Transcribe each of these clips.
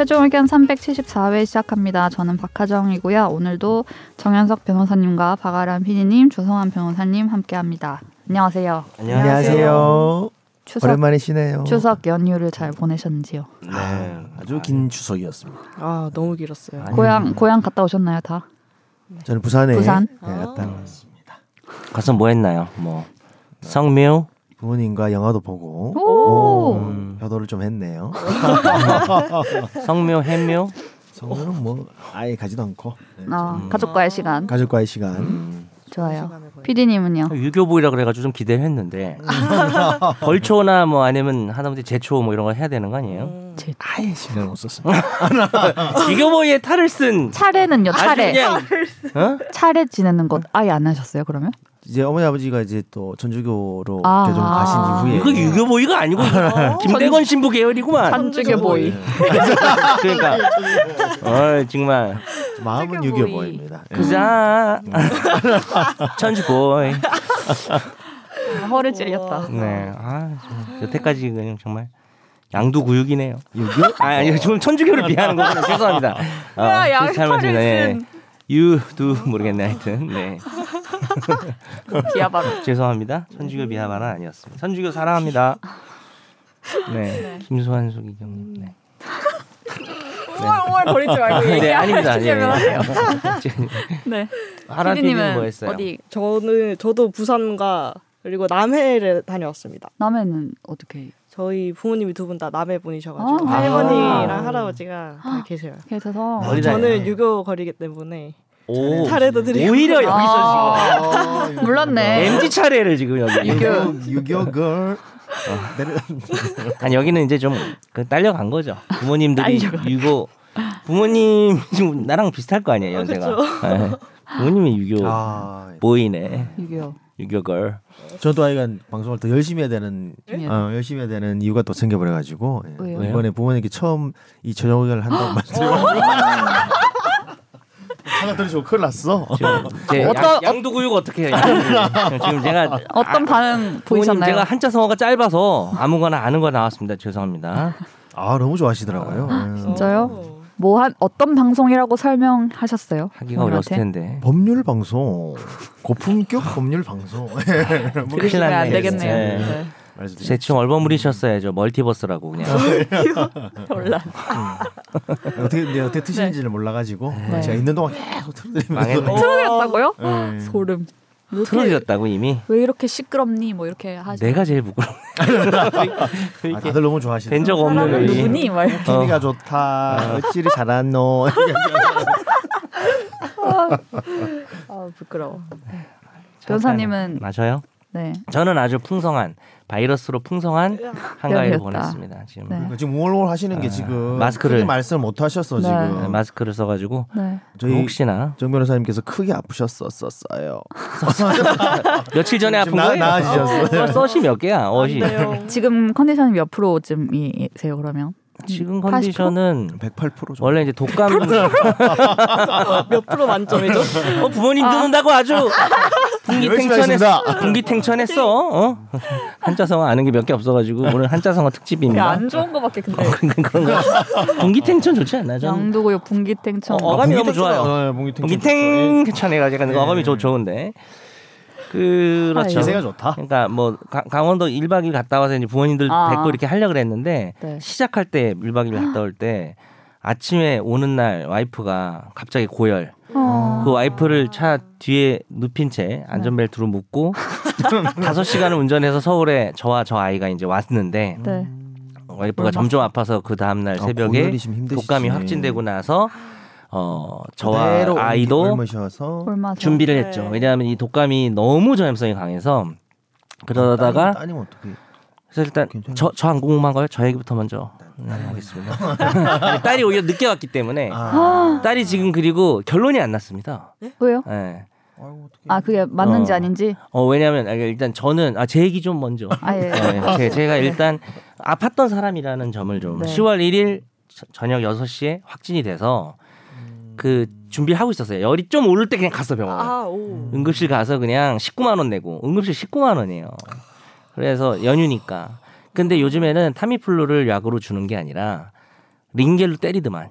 최종 의견 374회 시작합니다. 저는 박하정이고요. 오늘도 정현석 변호사님과 박아람 PD님, 조성환 변호사님 함께합니다. 안녕하세요. 안녕하세요. 추석 오랜만이시네요. 추석 연휴를 잘 보내셨는지요? 네, 아주 긴 추석이었습니다. 아 너무 길었어요. 고향 고향 갔다 오셨나요, 다? 저는 부산에 부산? 네, 갔다 아. 왔습니다. 가서 뭐 했나요? 뭐 성묘? 부모님과 영화도 보고 오. 음, 효도를 좀 했네요. 성묘, 해묘? 성녀는 뭐 아예 가지도 않고 네, 아, 가족과의 시간 가족과의 시간. 음, 좋아요. PD님은요? 유교복이라 그래가지고 좀 기대를 했는데 벌초나 뭐 아니면 하다못해 제초 뭐 이런 걸 해야 되는 거 아니에요? 음, 아예 신경 못 썼어요. 유교복에 탈을 쓴 차례는요, 차례. 그냥 어? 차례 지내는 것 아예 안 하셨어요, 그러면? 이제 어머니 아버지가 이제 또 전주교로 아. 개종 가신 이후에 이거 유교복이가 아니고 김대건 신부 계열이구만. 한주계 보이. 그러니까 어 정말 마음은 유교 보이. 유교보입니다. 네. 그자 천주 보이. 허를 찔렸다. 네, 아 좀, 여태까지 그냥 정말 양두구육이네요. 유교? 아, 아니 지금 천주교를 비하는 거군요. 죄송합니다. 어, 야. 네. 쓴. 유두 모르겠네. 하여튼 네. 비아바로. 죄송합니다. 천주교 비하만은 아니었습니다. 천주교 사랑합니다. 네, 김소환 소기경. 네, 옹얼옹얼 거리지 말고 네 아닙니다. 예, 예. 네. 하라 PD님은 PD는 뭐 했어요? 어디 저는 저도 부산과 그리고 남해를 다녀왔습니다. 남해는 어떻게 저희 부모님이 두 분 다 남해 분이셔가지고 아. 할머니랑 할아버지가 다 계셔요. 계셔서 어디 다녀요? 저는 유교 거리기 때문에 오 차례도 드리고 오히려 여기서 아, 지금 몰랐네. MG 차례를 지금 여기 유교 유교 걸. 어. 아니 여기는 이제 좀 그 딸려간 거죠 부모님들이. 유교 부모님 지금 나랑 비슷할 거 아니에요 연세가 네. 부모님이 유교 아, 보이네 유교. 유교걸 저도 아이가 방송을 더 열심히 해야 되는 예? 어, 열심히 해야 되는 이유가 또 생겨버려 가지고 예. 왜요? 왜요? 이번에 부모님께 처음 이 저녁을 한다고 말씀을 하나 들으시고 큰일 났어. 제 어떤- 양, 양두구육 어떻게 해요? 지금 제가 어떤 반응 부모님 보이셨나요? 제가 한자 성어가 짧아서 아무거나 아는 거 나왔습니다. 죄송합니다. 아 너무 좋아하시더라고요. 예. 진짜요? 어. 뭐한 어떤 방송이라고 설명하셨어요? 하기가 어려웠을 부모님한테? 텐데. 법률 방송 고품격 법률 방송 뭐 큰일 들으시면 안 되겠네요. 네. 네. 대충 얼버무리셨어야죠. 멀티버스라고 그냥. 논란. 어떻게 근데 어떻게 트시는지를 몰라가지고 네. 제가 있는 동안 계속 틀어드리면서. 틀어드렸다고요? 예. 소름. 틀어졌다고 이미. 왜 이렇게 시끄럽니? 뭐 이렇게 하지. 내가 제일 부끄러워. 아, 다들 너무 좋아하시네. 된적 없는. 누구니? 막 이렇게. TV가 좋다. 어찌리 잘하노. 아 부끄러워. 변호사님은 맞아요. 네. 저는 아주 풍성한 바이러스로 풍성한 한가위를. 보냈습니다. 지금 네. 그러니까 지금 웅얼웅얼 하시는 게 아, 지금 마스크를- 말씀을 못 하셨어 네. 지금. 네, 마스크를 써가지고 네. 저희 혹시나 정 변호사님께서 크게 아프셨었어요. 며칠 전에 아픈 나- 거예요. 나아지셨어요. 써- 써시 몇 개야? 어시. 네. 지금 컨디션이 몇 프로쯤이세요 그러면? 지금 80%? 컨디션은 108% 정도. 원래 이제 독감 몇 프로 만점이죠? 어, 부모님 듣는다고 아주 분기탱천했어. 분기탱천했어. 어? 한자성어 아는 게 몇 개 없어가지고 오늘 한자성어 특집입니다. 안 좋은 거밖에 근데 그런 거. 분기탱천 좋지 않나? 전 양도구요 분기탱청. 어, 어감이 너무 좋아요. 어, 봉기탱. 분기탱천 해가 약간 네. 어감이 좋, 좋은데. 그렇죠. 기세가 좋다. 그러니까 뭐 가- 강원도 1박 2일 갔다 와서 이제 부모님들 아. 뵙고 이렇게 하려고 그랬는데 네. 시작할 때 1박 2일 갔다 올 때 아침에 오는 날 와이프가 갑자기 고열. 어. 그 와이프를 차 뒤에 눕힌 채 안전벨트로 묶고 다섯 시간을 운전해서 서울에 저와 저 아이가 이제 왔는데 네. 와이프가 얼마- 점점 아파서 그 다음 날 아, 새벽에 힘드시지. 독감이 확진되고 나서 어 저와 아이도. 준비를 네. 했죠. 왜냐하면 이 독감이 너무 전염성이 강해서 그러다가 따님, 은 어떻게? 그래서 일단. 저저 안 궁금한 거요? 저 얘기부터 먼저 네, 하겠습니다. 아니, 딸이 오히려 늦게 왔기 때문에 아, 딸이 지금 그리고 결론이 안 났습니다. 왜요? 네. 아이고, 어떡해. 아 그게 맞는지 어. 아닌지. 어 왜냐하면 아, 일단 저는 아 제 얘기 좀 먼저. 아 예. 네, 제, 제가 일단 아팠던 사람이라는 점을 좀 네. 10월 1일 저- 저녁 6 시에 확진이 돼서 그 준비하고 있었어요. 열이 좀 오를 때 그냥 갔어 병원에. 아, 오. 응급실 가서 그냥 19만 원 내고 응급실 19만 원이에요. 그래서 연휴니까. 근데 요즘에는 타미플루를 약으로 주는 게 아니라 링겔로 때리더만.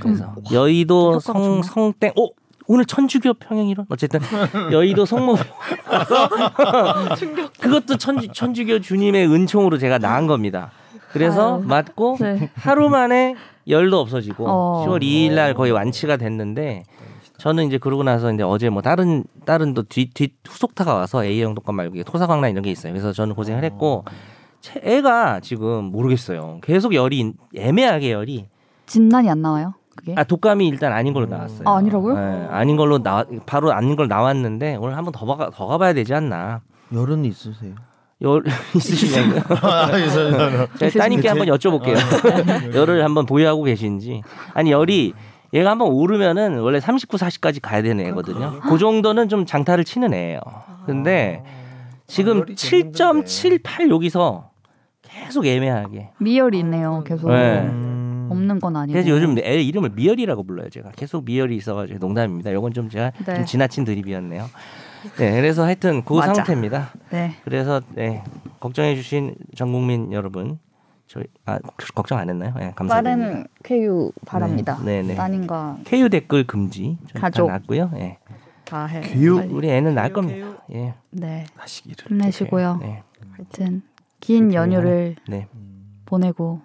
그래서 여의도 효과가 성? 성땡 오 오늘 천주교 평행이론 어쨌든 여의도 성모 그것도 천주 천주교 주님의 은총으로 제가 나은 겁니다. 그래서 아유. 맞고 네. 하루 만에 열도 없어지고 어. 10월 2일 날 거의 완치가 됐는데 저는 이제 그러고 나서 이제 어제 뭐 다른 다른 또뒤 뒤 후속타가 와서 A형 독감 말고 이게 토사광란 이런 게 있어요. 그래서 저는 고생을 했고 채- 애가 지금 모르겠어요. 계속 열이 애매하게 열이 진단이 안 나와요. 그게? 아 독감이 일단 아닌 걸로 나왔어요. 아, 아니라고요? 네, 아닌 걸로 나 바로 아닌 걸 나왔는데 오늘 한번 더 가 더 가봐야 되지 않나. 열은 있으세요? 열 있으시냐고요? 제가 따님께 한번 여쭤볼게요. 열을 한번 보유하고 계신지. 아니 열이 얘가 한번 오르면은 원래 39, 40까지 가야 되는 애거든요. 그 정도는 좀 장타를 치는 애예요. 근데 지금 열이 되게 7.78 여기서 계속 애매하게. 미열이 있네요. 계속 네. 음. 없는 건 아니고. 그래서 요즘 애 이름을 미열이라고 불러요. 제가 계속 미열이 있어가지고 농담입니다. 요건 좀 제가 네. 좀 지나친 드립이었네요. 네, 그래서 하여튼 그 맞아. 상태입니다. 네. 그래서 네, 걱정해주신 전 국민 여러분, 저희 아 걱정 안 했나요? 네, 감사드립니다. 빠른 쾌유 바랍니다. 네, 네. 따님과 KU 댓글 금지 가족. 다 났고요. 예. 다 해. 빨리. 우리 애는 날 겁니다. 예. 네. 하시기를. 힘내시고요. 네. 하여튼 긴 연휴를 네. 보내고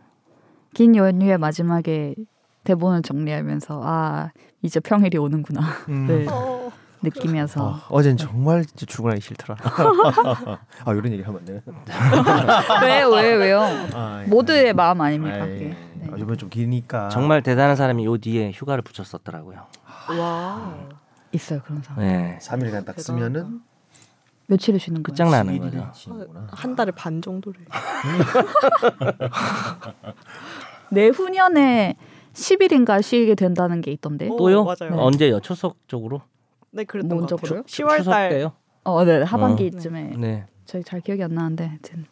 긴 연휴의 마지막에 대본을 정리하면서 아 이제 평일이 오는구나 음. 를 어, 느끼면서 어, 어젠 정말 출근하기 싫더라. 아 이런 얘기 하면 안 돼요? 왜왜 왜요? 아, 모두의 마음 아닙니까? 아이, 그게. 네. 아, 이번 좀 기니까. 정말 대단한 사람이 요 뒤에 휴가를 붙였었더라고요. 와. 있어요 그런 사람. 네. 3일간 딱 쓰면은 며칠을 쉬는? 끝장나는 11일이 거죠. 지는구나. 한 달에 반 정도를. 내후년에 10일인가 쉬게 된다는 게 있던데. 어, 또요? 맞아요. 언제요? 추석 쪽으로? 네, 그랬던 뭔것 같아요. 적으로요? 10월 추석 달 때요? 어, 네 하반기쯤에 네. 저희 잘 기억이 안 나는데 하여튼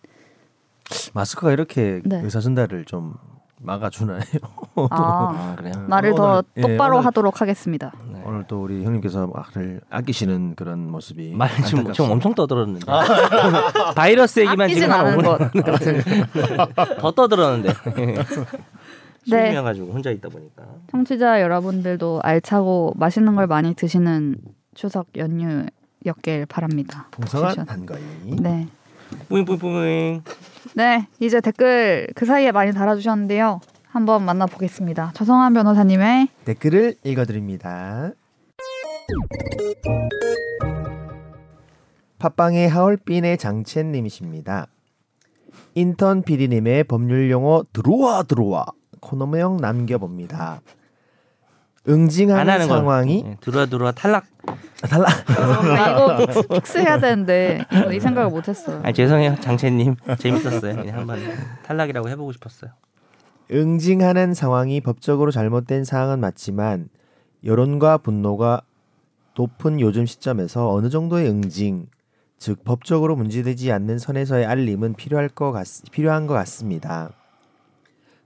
마스크가 이렇게 네. 의사 전달을 좀 막아주나요? 아아 그래요? 말을 더 오늘, 예, 똑바로 오늘- 하도록 하겠습니다. 네. 오늘 또 우리 형님께서 말을 아끼시는 그런 모습이 말 지금. 좀 엄청 떠들었는데 바이러스 얘기만 지금 5분 것. 더 떠들었는데 네. 심해가지고 혼자 있다 보니까 청취자 여러분들도 알차고 맛있는 걸 많이 드시는 추석 연휴였길 바랍니다. 시즌. 한가위. 네. 뿌잉뿌잉뿌잉 네, 이제 댓글 그 사이에 많이 달아주셨는데요. 한번 만나보겠습니다. 조성환 변호사님의 댓글을 읽어드립니다. 팟빵의 하얼빈의 장첸님이십니다. 인턴 PD님의 법률 용어 들어와 들어와 코너명 남겨봅니다. 안 응징하는 하는 거 상황이 네, 들어와 들어와 탈락 달라. 아, 이거 픽스해야 되는데 이 생각을 못했어요. 아 죄송해요 장채님 재밌었어요 그냥 한번 탈락이라고 해보고 싶었어요 응징하는 상황이 법적으로 잘못된 사항은 맞지만 여론과 분노가 높은 요즘 시점에서 어느 정도의 응징, 즉 법적으로 문제되지 않는 선에서의 알림은 필요할 것 같, 필요한 것 같습니다.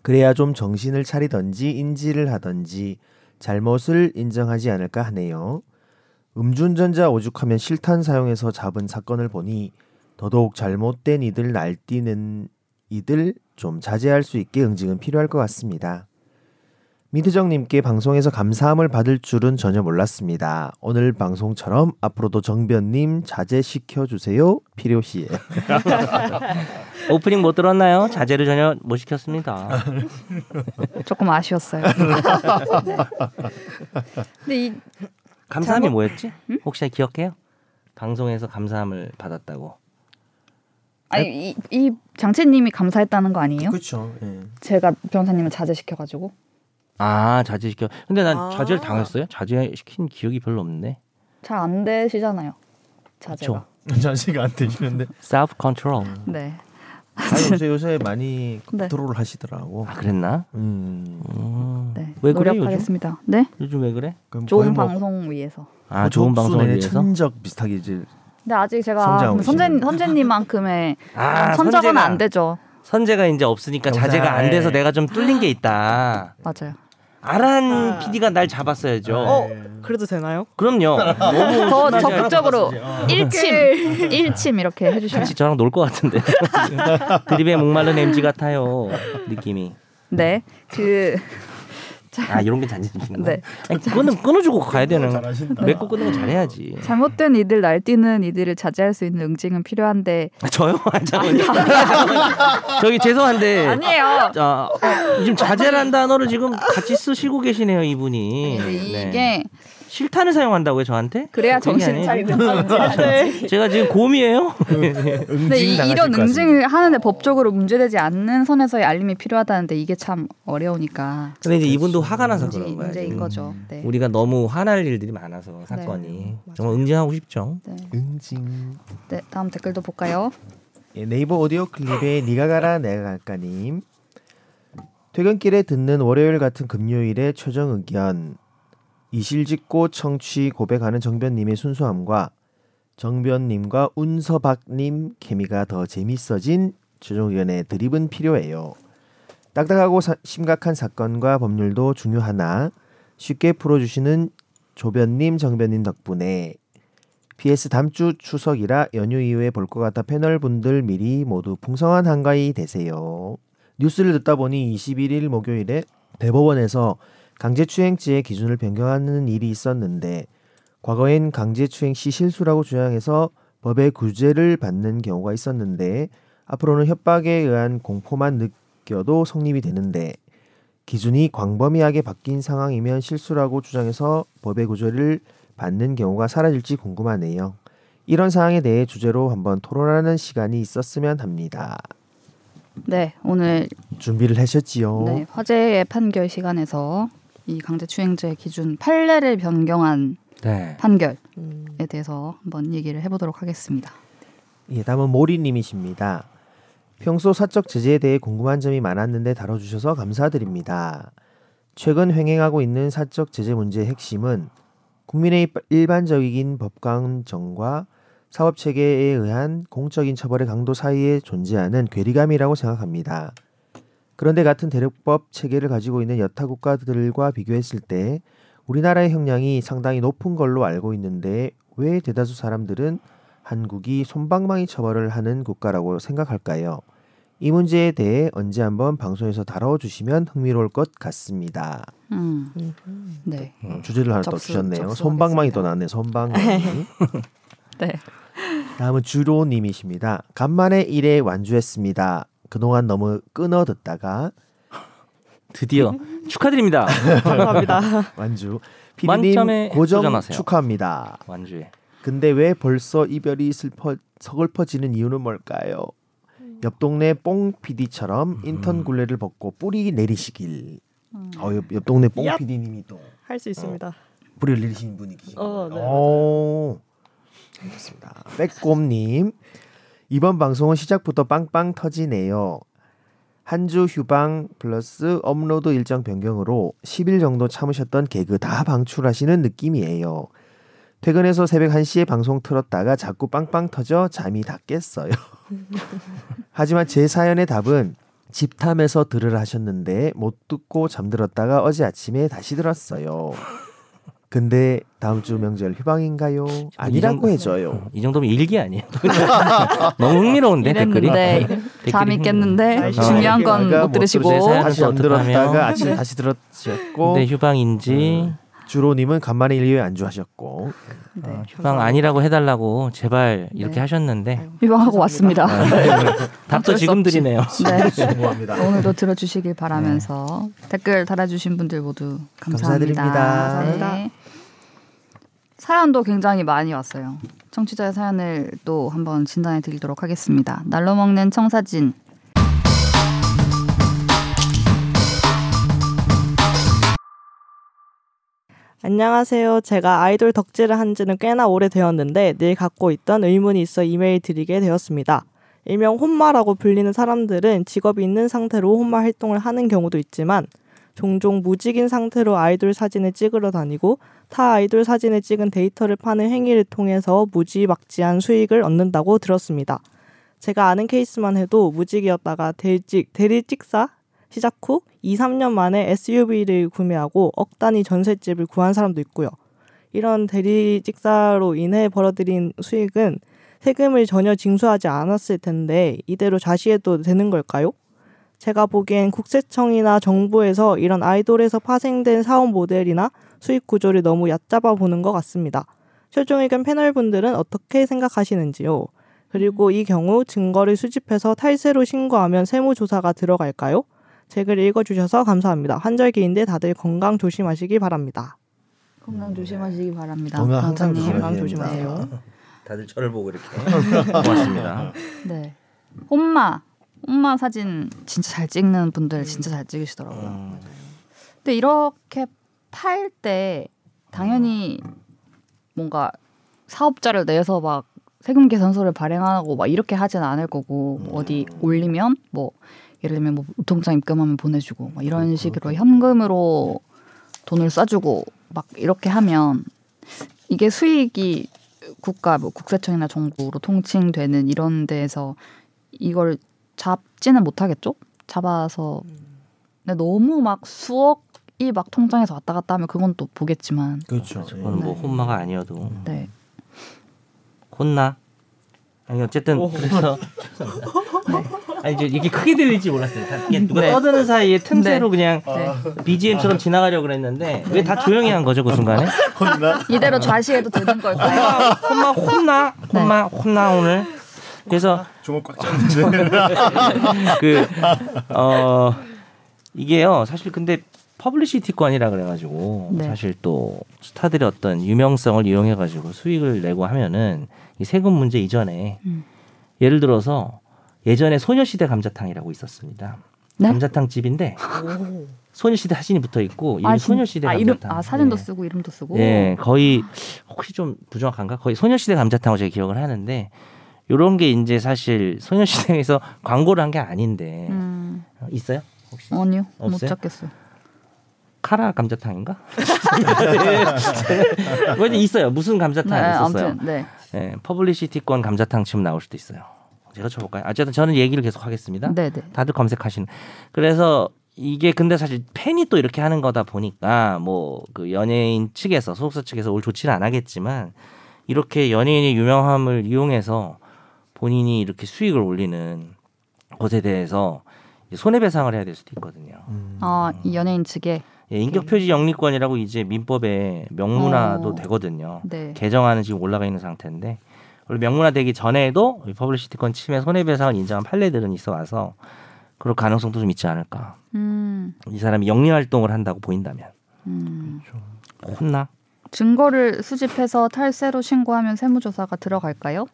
그래야 좀 정신을 차리던지 인지를 하던지 잘못을 인정하지 않을까 하네요. 음주운전자 오죽하면 실탄 사용해서 잡은 사건을 보니 더더욱 잘못된 이들 날뛰는 이들 좀 자제할 수 있게 응징은 필요할 것 같습니다. 미드정님께 방송에서 감사함을 받을 줄은 전혀 몰랐습니다. 오늘 방송처럼 앞으로도 정변님 자제시켜 주세요. 필요시에. 오프닝 못 들었나요? 자제를 전혀 못 시켰습니다 조금 아쉬웠어요. 네. 근데 이 감사함이 잘못- 뭐였지? 혹시 기억해요? 방송에서 감사함을 받았다고 아니 이, 이 장채님이 감사했다는 거 아니에요? 그렇죠. 제가 변호사님을 자제시켜가지고 아 자제시켜 근데 난 아. 자제를 당했어요? 자제시킨 기억이 별로 없네 잘 안 되시잖아요. 자제가. 자세가 안 되시는데. self control 네. 아니 요새 요새 많이 네. 컨트롤 하시더라고. 아 그랬나? 음. 음. 네. 왜 그래 요즘? 노력하겠습니다. 네. 요즘 왜 그래? 그럼 좋은 뭐 방송 위해서. 아 좋은 방송을 고속순환의 위해서? 천적 비슷하게 이제 근데 아직 제가 선재. 선재님만큼의 아 선적은 선재가- 안 되죠. 선재가 이제 없으니까 자제가 안 돼서 예. 내가 좀 뚫린 게 있다. 맞아요. 아란 아. PD가 날 잡았어야죠. 어, 그래도 되나요? 그럼요. 너무 더 적극적으로 어. 일침 일침 이렇게 해주시면 같이 저랑 놀 것 같은데. 드립에 목마른 MG 같아요. 느낌이. 네. 그 아 이런 게 잔진인가? 네. 아니, 끊어 끊어주고 가야 되는. 맺고 끊는 건 잘해야지. 잘못된 이들 날뛰는 이들을 자제할 수 있는 응징은 필요한데 아, 저요? 아, 잠깐만요. 저기 죄송한데. 아니에요. 아, 지금 자제란 단어를 지금 같이 쓰시고 계시네요 이분이. 이게 네. 실탄을 사용한다고요 저한테? 그래야 정신? 차리는 네. 제가 지금 곰이에요? 근데 이, 이런 응징을 하는데 법적으로 문제되지 않는 선에서의 알림이 필요하다는데 이게 참 어려우니까 근데 이제 이분도 화가 나서 문제, 그런 거야. 문제인 지금. 거죠. 네. 우리가 너무 화날 일들이 많아서 사건이 정말 응징하고 싶죠. 네. 응징. 네, 다음 댓글도 볼까요? 예, 네이버 오디오 클립에 니가 가라 내가 갈까님 퇴근길에 듣는 월요일 같은 금요일의 최종 의견 이실직고 청취 고백하는 정변님의 순수함과 정변님과 운서박님 케미가 더 재밌어진 최종 의견의 드립은 필요해요. 딱딱하고 사- 심각한 사건과 법률도 중요하나 쉽게 풀어주시는 조변님, 정변님 덕분에 PS 다음 주 추석이라 연휴 이후에 볼 것 같아 패널 분들 미리 모두 풍성한 한가위 되세요. 뉴스를 듣다 보니 21일 목요일에 대법원에서 강제추행죄의 기준을 변경하는 일이 있었는데 과거엔 강제추행 시 실수라고 주장해서 법의 구제를 받는 경우가 있었는데 앞으로는 협박에 의한 공포만 느껴도 성립이 되는데 기준이 광범위하게 바뀐 상황이면 실수라고 주장해서 법의 구제를 받는 경우가 사라질지 궁금하네요. 이런 상황에 대해 주제로 한번 토론하는 시간이 있었으면 합니다. 네, 오늘 준비를 하셨지요? 네, 화제의 판결 시간에서 이 강제추행죄 기준 판례를 변경한 네. 판결에 음. 대해서 한번 얘기를 해보도록 하겠습니다. 예, 다음은 모리님이십니다. 평소 사적 제재에 대해 궁금한 점이 많았는데 다뤄주셔서 감사드립니다. 최근 횡행하고 있는 사적 제재 문제의 핵심은 국민의 일반적인 법강정과 사법 체계에 의한 공적인 처벌의 강도 사이에 존재하는 괴리감이라고 생각합니다. 그런데 같은 대륙법 체계를 가지고 있는 여타 국가들과 비교했을 때 우리나라의 형량이 상당히 높은 걸로 알고 있는데 왜 대다수 사람들은 한국이 솜방망이 처벌을 하는 국가라고 생각할까요? 이 문제에 대해 언제 한번 방송에서 다뤄주시면 흥미로울 것 같습니다. 음, 음. 네, 어, 주제를 하나 더 접수- 주셨네요. 접수하겠습니다. 솜방망이 또 나왔네. 솜방망이. 네. 다음은 주로님이십니다. 간만에 일에 완주했습니다. 그동안 너무 끊어 듣다가 드디어 축하드립니다. 감사합니다. 완주. 피디님 고정 도전하세요. 축하합니다. 완주에. 근데 왜 벌써 이별이 슬퍼 서글퍼지는 이유는 뭘까요? 옆 동네 뽕 PD처럼 인턴 굴레를 벗고 뿌리 내리시길. 음. 어, 옆, 옆 동네 뽕 얍. PD님이 또 할 수 있습니다. 뿌리를 내리시는 분이 계신 어, 거예요. 네, 오, 알겠습니다. 빼꼼님 이번 방송은 시작부터 빵빵 터지네요. 한 주 휴방 플러스 업로드 일정 변경으로 10일 정도 참으셨던 개그 다 방출하시는 느낌이에요. 퇴근해서 새벽 1시에 방송 틀었다가 자꾸 빵빵 터져 잠이 다 깼어요. 하지만 제 사연의 답은 집탐에서 들으라 하셨는데 못 듣고 잠들었다가 어제 아침에 다시 들었어요. 근데 다음 주 명절 휴방인가요? 아니라고 정도- 해줘요. 이 정도면 일기 아니에요? 너무 흥미로운데 댓글이. 잠이. 깼는데 아, 중요한 건못못 들으시고 다시 안 들었다가? 아침에 다시 들었셨고 근데 휴방인지 주로님은 간만에 일요일 안주하셨고 네. 어, 휴방 아니라고 해달라고 제발 이렇게 네. 하셨는데 휴방하고 왔습니다. 답도 어쩔 수 지금. 드리네요. 네. 수고합니다. 오늘도 들어주시길 바라면서 댓글 달아주신 분들 모두 감사합니다. 감사드립니다. 네. 사 연도 굉장히 많이 왔어요. 청취자의 사연을 또 한번 진단해 드리도록 하겠습니다. 날로 먹는 청사진. 안녕하세요. 제가 아이돌 덕질을 한 지는 꽤나 오래되었는데 늘 갖고 있던 의문이 있어 이메일 드리게 되었습니다. 일명 혼마라고 불리는 사람들은 직업이 있는 상태로 혼마 활동을 하는 경우도 있지만 종종 무직인 상태로 아이돌 사진을 찍으러 다니고 타 아이돌 사진을 찍은 데이터를 파는 행위를 통해서 무지막지한 수익을 얻는다고 들었습니다. 제가 아는 케이스만 해도 무직이었다가 대직, 대리찍사 시작 후 2, 3년 만에 SUV를 구매하고 억 단위 전셋집을 구한 사람도 있고요. 이런 대리 직사로 인해 벌어들인 수익은 세금을 전혀 징수하지 않았을 텐데 이대로 좌시해도 되는 걸까요? 제가 보기엔 국세청이나 정부에서 이런 아이돌에서 파생된 사업 모델이나 수익 구조를 너무 얕잡아 보는 것 같습니다. 최종 의견 패널 분들은 어떻게 생각하시는지요? 그리고 이 경우 증거를 수집해서 탈세로 신고하면 세무조사가 들어갈까요? 책을 읽어주셔서 감사합니다. 한절기인데 다들 건강 조심하시기 바랍니다. 건강 조심하시기 바랍니다. 건강 항상. 건강 조심하세요. 조심하세요. 다들 저를 보고 이렇게 고맙습니다. 네. 혼마. 혼마 사진 진짜 잘 찍는 분들 진짜 잘 찍으시더라고요. 음, 근데 이렇게 팔 때 당연히 뭔가 사업자를 내서 막 세금 계산서를 발행하고 막 이렇게 하진 않을 거고 뭐 어디 올리면 뭐 예를 들면 뭐 우통장 입금하면 보내주고 막 이런 식으로 현금으로 돈을 쏴주고 막 이렇게 하면 이게 수익이 국가 뭐 국세청이나 정부로 통칭되는 이런 데에서 이걸 잡지는 못하겠죠? 잡아서 근데 너무 막 수억이 막 통장에서 왔다 갔다 하면 그건 또 보겠지만 그렇죠. 그건 뭐 혼마가 아니어도 네. 혼나. 아니 어쨌든 그래서 아니 이제 이게 크게 들릴지 몰랐어요. 다 이게 누가 네. 떠드는 사이에 틈새로 그냥 네. BGM처럼 지나가려고 그랬는데 왜 다 조용히 한 거죠 그 순간에? 이대로 좌시해도 되는 걸까요? 혼마 혼나 혼마 혼나 오늘. 그래서 주먹 꽉 쥐는데. 그 어 이게요 사실 근데 퍼블리시티권이라 그래가지고 네. 사실 또 스타들의 어떤 유명성을 이용해가지고 수익을 내고 하면은 이 세금 문제 이전에 음. 예를 들어서 예전에 소녀시대 감자탕이라고 있었습니다. 네? 감자탕 집인데 소녀시대 사진이 붙어 있고 이름이 진- 소녀시대 아, 감자탕. 이름 아 사진도 예. 쓰고 이름도 쓰고. 예, 거의 혹시 좀 부정확한가? 거의 소녀시대 감자탕으로 제가 기억을 하는데 요런 게 이제 사실 소녀시대에서 광고를 한 게 아닌데 음, 어, 있어요? 혹시? 아니요 못 없어요? 찾겠어요. 카라 감자탕인가? 뭐 있어요. 무슨 감자탕 네, 있었어요. 아무튼 네. 예, 퍼블리시티권 감자탕 치면 나올 수도 있어요. 제가 쳐볼까요? 어쨌든 저는 얘기를 계속 하겠습니다. 네, 네. 다들 검색하시는. 그래서 이게 근데 사실 팬이 또 이렇게 하는 거다 보니까 뭐 그 연예인 측에서 소속사 측에서 올 좋지는 않았겠지만 이렇게 연예인의 유명함을 이용해서 본인이 이렇게 수익을 올리는 것에 대해서 손해배상을 해야 될 수도 있거든요. 음. 아, 이 연예인 측에 예, 인격표지 영리권이라고 이제 민법에 명문화도 어. 되거든요. 네. 개정안은 지금 올라가 있는 상태인데 원래 명문화 되기 전에도 이 퍼블리시티권 침해 손해배상을 인정한 판례들은 있어 와서 그럴 가능성도 좀 있지 않을까. 음, 이 사람이 영리 활동을 한다고 보인다면 음. 혼나? 증거를 수집해서 탈세로 신고하면 세무조사가 들어갈까요?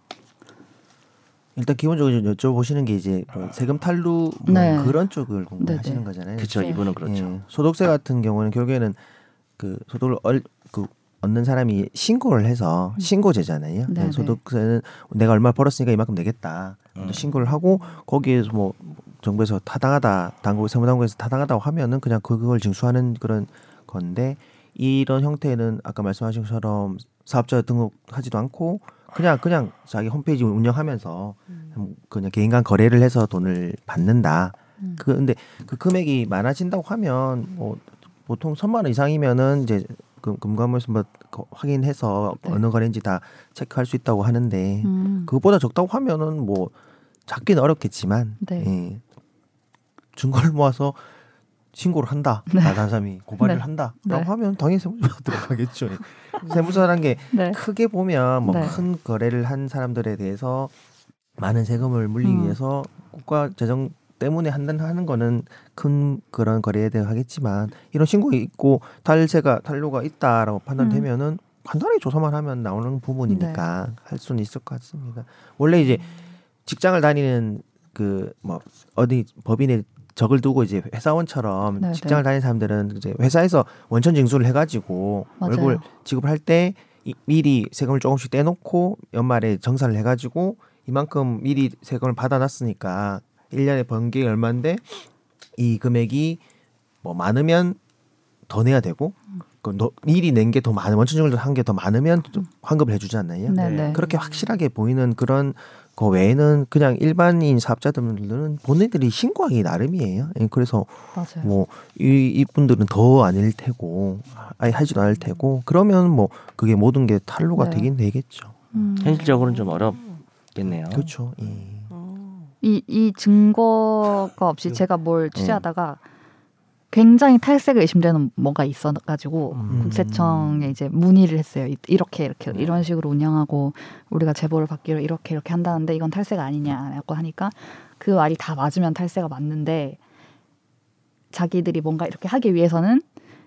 일단 기본적으로 좀 여쭤보시는 게 이제 뭐 세금 탈루 뭐 네. 그런 쪽을 공부하시는 네, 네. 거잖아요. 그렇죠. 네. 이분은 그렇죠. 예, 소득세 같은 경우는 결국에는 그 소득을 얼, 그 얻는 사람이 신고를 해서 신고제잖아요. 네, 예, 네. 소득세는 내가 얼마 벌었으니까 이만큼 내겠다. 음. 신고를 하고 거기에서 뭐 정부에서 타당하다, 당국 세무당국에서 타당하다고 하면은 그냥 그걸 징수하는 그런 건데 이런 형태는 아까 말씀하신 것처럼 사업자 등록하지도 않고 그냥 그냥 자기 홈페이지 운영하면서 그냥 개인 간 거래를 해서 돈을 받는다. 음. 그 근데 그 금액이 많아진다고 하면 뭐 보통 천만 원 이상이면은 이제 금, 금감원에서 뭐 거- 확인해서 네. 어느 거래인지 다 체크할 수 있다고 하는데 음. 그것보다 적다고 하면은 뭐 잡기는 어렵겠지만 네. 예. 증거를 모아서 신고를 한다. 네. 나다른 사람이 고발을 네. 한다 라고 네. 하면 당연히 세무조사 들어가겠죠. 예. 세무조사란 게 네. 크게 보면 뭐 네. 큰 거래를 한 사람들에 대해서 많은 세금을 물리기 음. 위해서 국가 재정 때문에 한다는 하는 거는 큰 그런 거래에 대해 하겠지만 이런 신고가 있고 탈세가 탈루가 있다라고 판단되면은 간단하게 조사만 하면 나오는 부분이니까 네. 할 수는 있을 것 같습니다. 원래 이제 직장을 다니는 그 뭐 어디 법인에 적을 두고 이제 회사원처럼 네, 직장을 네. 다니는 사람들은 이제 회사에서 원천 징수를 해가지고 맞아요. 월급을 지급을 할 때 미리 세금을 조금씩 떼놓고 연말에 정산을 해가지고 이만큼 미리 세금을 받아놨으니까 1년에 번게 얼마인데 이 금액이 뭐 많으면 더 내야 되고 그 너- 미리 낸 게 더 많은 원천 징수를 한게 더 많으면 좀 환급을 해주지 않나요? 네, 네. 네. 그렇게 확실하게 보이는 그런 거 외에는 그냥 일반인 사업자들은 본인들이 신고하기 나름이에요. 예, 그래서 맞아요. 뭐 이 이분들은 더 아닐 테고 아예 하지도 않을 테고 그러면 뭐 그게 모든 게 탈루가 네. 되긴 되겠죠. 음. 현실적으로는 좀 어렵겠네요. 그렇죠. 예. 어. 이, 이 증거가 없이 제가 뭘 취재하다가 굉장히 탈세가 의심되는 뭐가 있어가지고 음. 국세청에 이제 문의를 했어요. 이- 이렇게 이렇게 이런 식으로 운영하고 우리가 제보를 받기로 이렇게 이렇게 한다는데 이건 탈세가 아니냐고 하니까 그 말이 다 맞으면 탈세가 맞는데 자기들이 뭔가 이렇게 하기 위해서는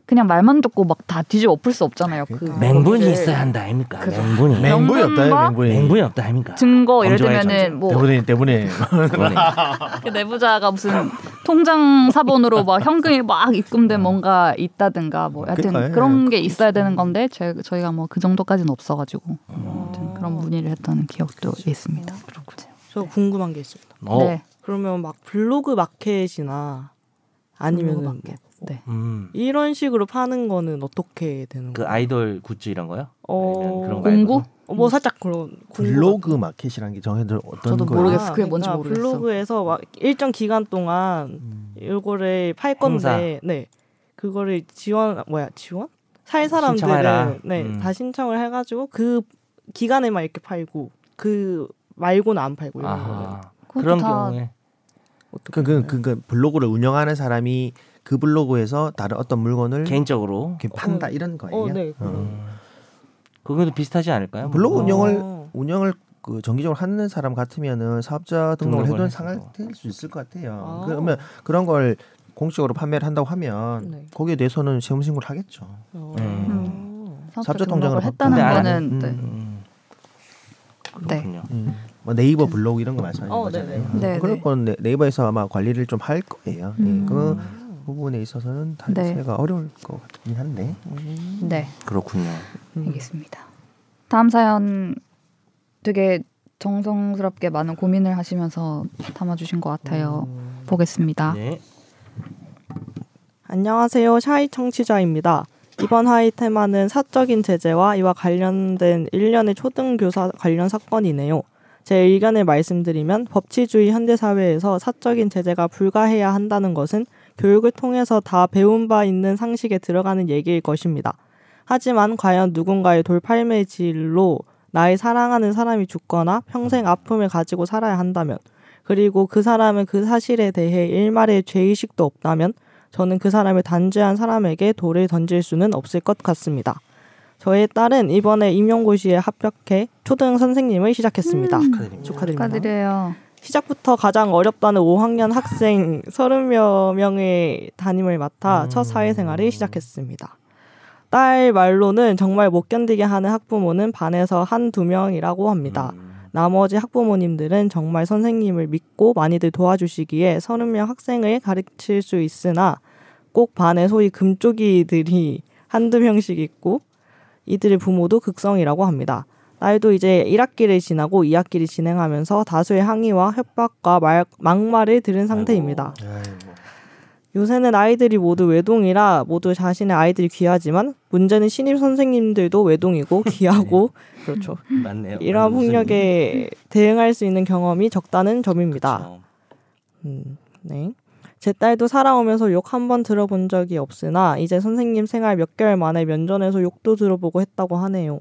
그냥 말만 듣고 막 다 뒤집어 엎을 수 없잖아요. 그 그러니까. 맹분이. 있어야 한다 아닙니까? 그죠. 맹분이. 맹- 맹분이 없다. 명분과 맹분이. 맹분이 없다 아닙니까? 증거 예를 들면은 뭐 때문에 때문에. 그 내부자가 무슨 통장 사본으로 막 현금이 막 입금된 뭔가 있다든가 뭐 하여튼 그러니까, 그런 예. 게 있어야 되는 건데 저, 저희가 뭐 그 정도까지는 없어가지고 아무튼 그런 문의를 했던 기억도 있습니다. 저 궁금한 게 있습니다. 어. 네. 그러면 막 블로그 마켓이나 아니면은 블로그 마켓. 네. 음. 이런 식으로 파는 거는 어떻게 되는 그 거예요? 아이돌 굿즈 이런 거요? 어, 그런 거 공구? 어, 뭐 살짝 그런 블로그 마켓이라는 게 정해져 어떤 저도 거예요? 모르겠어요. 그게 뭔지 그러니까 모르겠어. 블로그에서 막 일정 기간 동안 음. 이거를 팔 건데, 네, 그거를 지원 뭐야 지원? 살. 사람들은 네, 음. 다 신청을 해 가지고 그 기간에만 이렇게 팔고 그 말고는 안 팔고 이런 거는. 그것도 그런 다 경우에 어떻게? 그, 그, 그, 그 블로그를 운영하는 사람이 그 블로그에서 다른 어떤 물건을 개인적으로 판다 이런 거예요. 어, 네. 어. 그거도 비슷하지 않을까요? 블로그 어. 운영을 운영을 그 정기적으로 하는 사람 같으면은 사업자 등록을 등록을 해둔. 상할 될수 있을 것 같아요. 아. 그러면 그런 걸 공식적으로 판매를 한다고 하면 네. 거기에 대해서는 세무 신고를 하겠죠. 어. 음. 사업자 통장으로 했다는 거는 네. 음. 네. 그렇군요. 음. 뭐 네이버 블로그 이런 거 말씀하시는 어, 거잖아요. 네네. 음, 네네. 그럴 건 네- 네이버에서 아마 관리를 좀 할 거예요. 음. 예, 그 부분에 있어서는 탈세가 어려울 것 같긴 한데. 네. 그렇군요. 알겠습니다. 다음 사연 되게 정성스럽게 많은 고민을 하시면서 담아주신 것 같아요. 보겠습니다. 네. 안녕하세요. 샤이 청취자입니다. 이번 하이 테마는 사적인 제재와 이와 관련된 일련의 초등교사 관련 사건이네요. 제 의견을 말씀드리면 법치주의 현대사회에서 사적인 제재가 불가해야 한다는 것은 교육을 통해서 다 배운 바 있는 상식에 들어가는 얘기일 것입니다. 하지만 과연 누군가의 돌팔매 질로 나의 사랑하는 사람이 죽거나 평생 아픔을 가지고 살아야 한다면 그리고 그 사람은 그 사실에 대해 일말의 죄의식도 없다면 저는 그 사람을 단죄한 사람에게 돌을 던질 수는 없을 것 같습니다. 저의 딸은 이번에 임용고시에 합격해 초등 선생님을 시작했습니다. 축하드립니다. 축하드립니다. 축하드려요. 시작부터 가장 어렵다는 5학년 학생 30여 명의 담임을 맡아 음. 첫 사회생활을 시작했습니다. 딸 말로는 정말 못 견디게 하는 학부모는 반에서 한두 명이라고 합니다. 음. 나머지 학부모님들은 정말 선생님을 믿고 많이들 도와주시기에 30명 학생을 가르칠 수 있으나 꼭 반에 소위 금쪽이들이 한두 명씩 있고 이들의 부모도 극성이라고 합니다. 딸도 이제 1학기를 지나고 2학기를 진행하면서 다수의 항의와 협박과 말, 막말을 들은 상태입니다. 아이고. 요새는 아이들이 모두 외동이라 모두 자신의 아이들이 귀하지만 문제는 신입 선생님들도 외동이고 귀하고 그렇죠. 맞네요. 이러한 폭력에 대응할 수 있는 경험이 적다는 점입니다. 그쵸. 음, 네. 제 딸도 살아오면서 욕 한 번 들어본 적이 없으나 이제 선생님 생활 몇 개월 만에 면전에서 욕도 들어보고 했다고 하네요.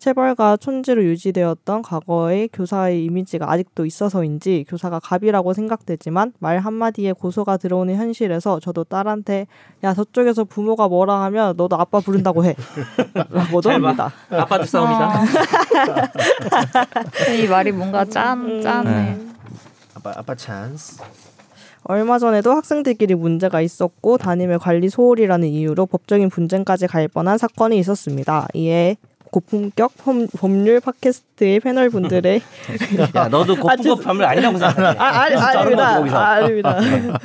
체벌과 촌지로 유지되었던 과거의 교사의 이미지가 아직도 있어서인지 교사가 갑이라고 생각되지만 말 한마디에 고소가 들어오는 현실에서 저도 딸한테 야 저쪽에서 부모가 뭐라 하면 너도 아빠 부른다고 해 라고도 잘 봐. 합니다. 아빠들 싸움이다. 아. 이 말이 뭔가 짠 짠해. 네. 아빠 아빠 찬스. 얼마 전에도 학생들끼리 문제가 있었고 담임의 관리 소홀이라는 이유로 법적인 분쟁까지 갈 뻔한 사건이 있었습니다. 이에 고품격 험- 법률 팟캐스트의 패널 분들의 야, 너도 아, 고품격 밤을 아니라고 생각해. 아, 아니, 자르는 아닙니다. 아, 아닙니다.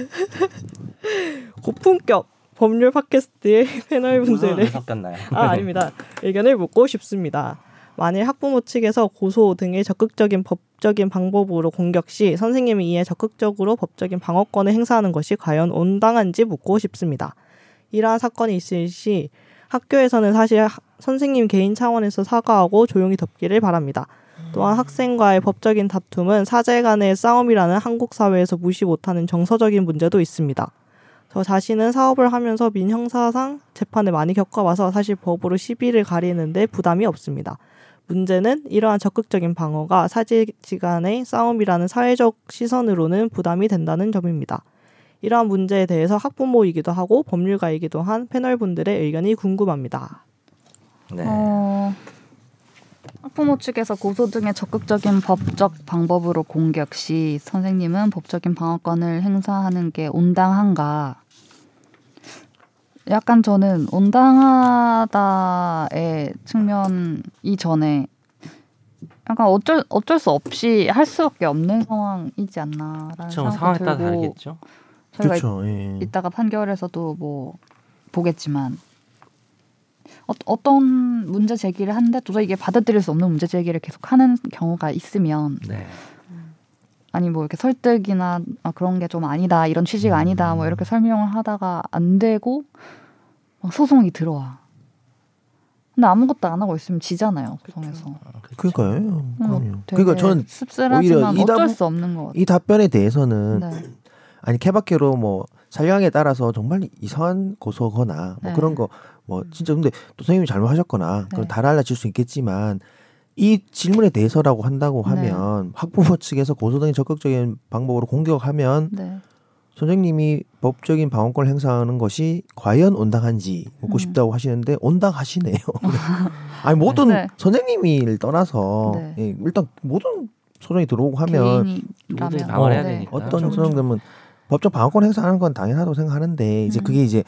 고품격 법률 팟캐스트의 무슨 패널 분들의 섞였나요? 아, 아닙니다. 의견을 묻고 싶습니다. 만일 학부모 측에서 고소 등의 적극적인 법적인 방법으로 공격 시 선생님이 이에 적극적으로 법적인 방어권을 행사하는 것이 과연 온당한지 묻고 싶습니다. 이러한 사건이 있을 시 학교에서는 사실 하- 선생님 개인 차원에서 사과하고 조용히 덮기를 바랍니다. 또한 학생과의 법적인 다툼은 사제 간의 싸움이라는 한국 사회에서 무시 못하는 정서적인 문제도 있습니다. 저 자신은 사업을 하면서 민형사상 재판을 많이 겪어봐서 사실 법으로 시비를 가리는데 부담이 없습니다. 문제는 이러한 적극적인 방어가 사제지간의 싸움이라는 사회적 시선으로는 부담이 된다는 점입니다. 이러한 문제에 대해서 학부모이기도 하고 법률가이기도 한 패널분들의 의견이 궁금합니다. 네. 어, 학부모 측에서 고소 등의 적극적인 법적 방법으로 공격 시 선생님은 법적인 방어권을 행사하는 게 온당한가? 약간 저는 온당하다의 측면 이전에 약간 어쩔 어쩔 수 없이 할 수밖에 없는 상황이지 않나라는. 생각이 상황에 따라 들고 다르겠죠. 저희가 그렇죠. 예. 이따가 판결에서도 뭐 보겠지만 어, 어떤 문제 제기를 하는데 도저히 이게 받아들일 수 없는 문제 제기를 계속 하는 경우가 있으면 네. 아니 뭐 이렇게 설득이나 아, 그런 게 좀 아니다 이런 취지가 아니다 뭐 이렇게 설명을 하다가 안 되고 막 소송이 들어와. 근데 아무것도 안 하고 있으면 지잖아요 소송에서. 그렇죠. 그러니까요. 음, 그러니까 저는 씁쓸하지만 오히려 이 어쩔 답- 수 없는 것 같아요. 이 답변에 대해서는 네. 아니 케바케로 뭐 사량에 따라서 정말 이상한 고소거나 뭐 네. 그런 거 뭐 진짜 근데 또 선생님이 잘못하셨거나 그럼 네. 다 달라질 수 있겠지만 이 질문에 대해서라고 한다고 네. 하면 학부모 측에서 고소 등의 적극적인 방법으로 공격하면 네. 선생님이 법적인 방어권을 행사하는 것이 과연 온당한지 묻고 음. 싶다고 하시는데 온당하시네요. 아니 모든 네. 선생님을 떠나서 네. 예, 일단 모든 소송이 들어오고 하면 네. 되니까. 어떤 그렇죠. 소송들은 법적 방어권 행사하는 건 당연하다고 생각하는데 이제 음. 그게 이제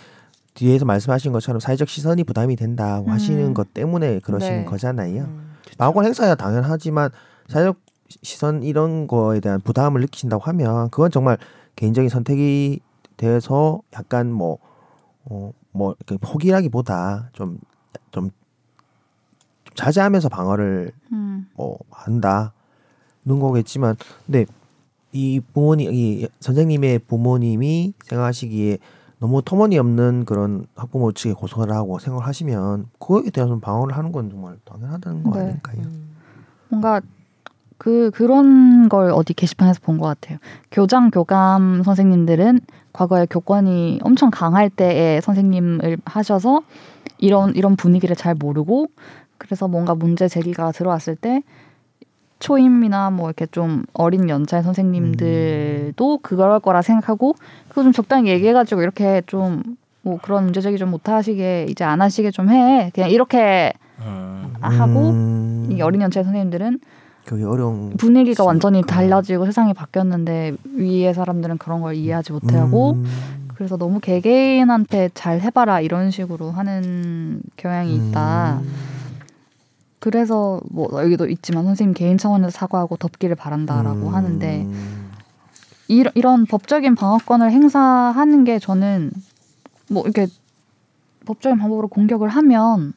뒤에서 말씀하신 것처럼 사회적 시선이 부담이 된다고 음. 하시는 것 때문에 그러시는 네. 거잖아요. 음. 방어권 행사야 당연하지만 사회적 시선 이런 거에 대한 부담을 느끼신다고 하면 그건 정말 개인적인 선택이 돼서 약간 뭐 어, 뭐 이렇게 포기라기보다 좀좀 자제하면서 방어를 음. 어, 한다는 거겠지만 근데 이 부모님 이 선생님의 부모님이 생각하시기에 너무 터무니없는 그런 학부모 측에 고소를 하고 생각하시면 그거에 대해서 방어를 하는 건 정말 당연하다는 거 네. 아닐까요? 음. 뭔가 그 그런 걸 어디 게시판에서 본 것 같아요. 교장 교감 선생님들은 과거에 교권이 엄청 강할 때에 선생님을 하셔서 이런 이런 분위기를 잘 모르고 그래서 뭔가 문제 제기가 들어왔을 때 초임이나 뭐 이렇게 좀 어린 연차의 선생님들도 그럴 거라 생각하고 그거 좀 적당히 얘기해가지고 이렇게 좀 뭐 그런 문제 제기 좀 못하시게 이제 안 하시게 좀 해 그냥 이렇게 음. 하고 음, 이 어린 연차의 선생님들은 그게 어려운 분위기가 완전히. 달라지고 세상이 바뀌었는데 위의 사람들은 그런 걸 이해하지 못하고 음, 그래서 너무 개개인한테 잘 해봐라 이런 식으로 하는 경향이 있다. 음, 그래서 뭐 여기도 있지만 선생님 개인 차원에서 사과하고 덮기를 바란다라고 음, 하는데 이런, 이런 법적인 방어권을 행사하는 게 저는 뭐 이렇게 법적인 방법으로 공격을 하면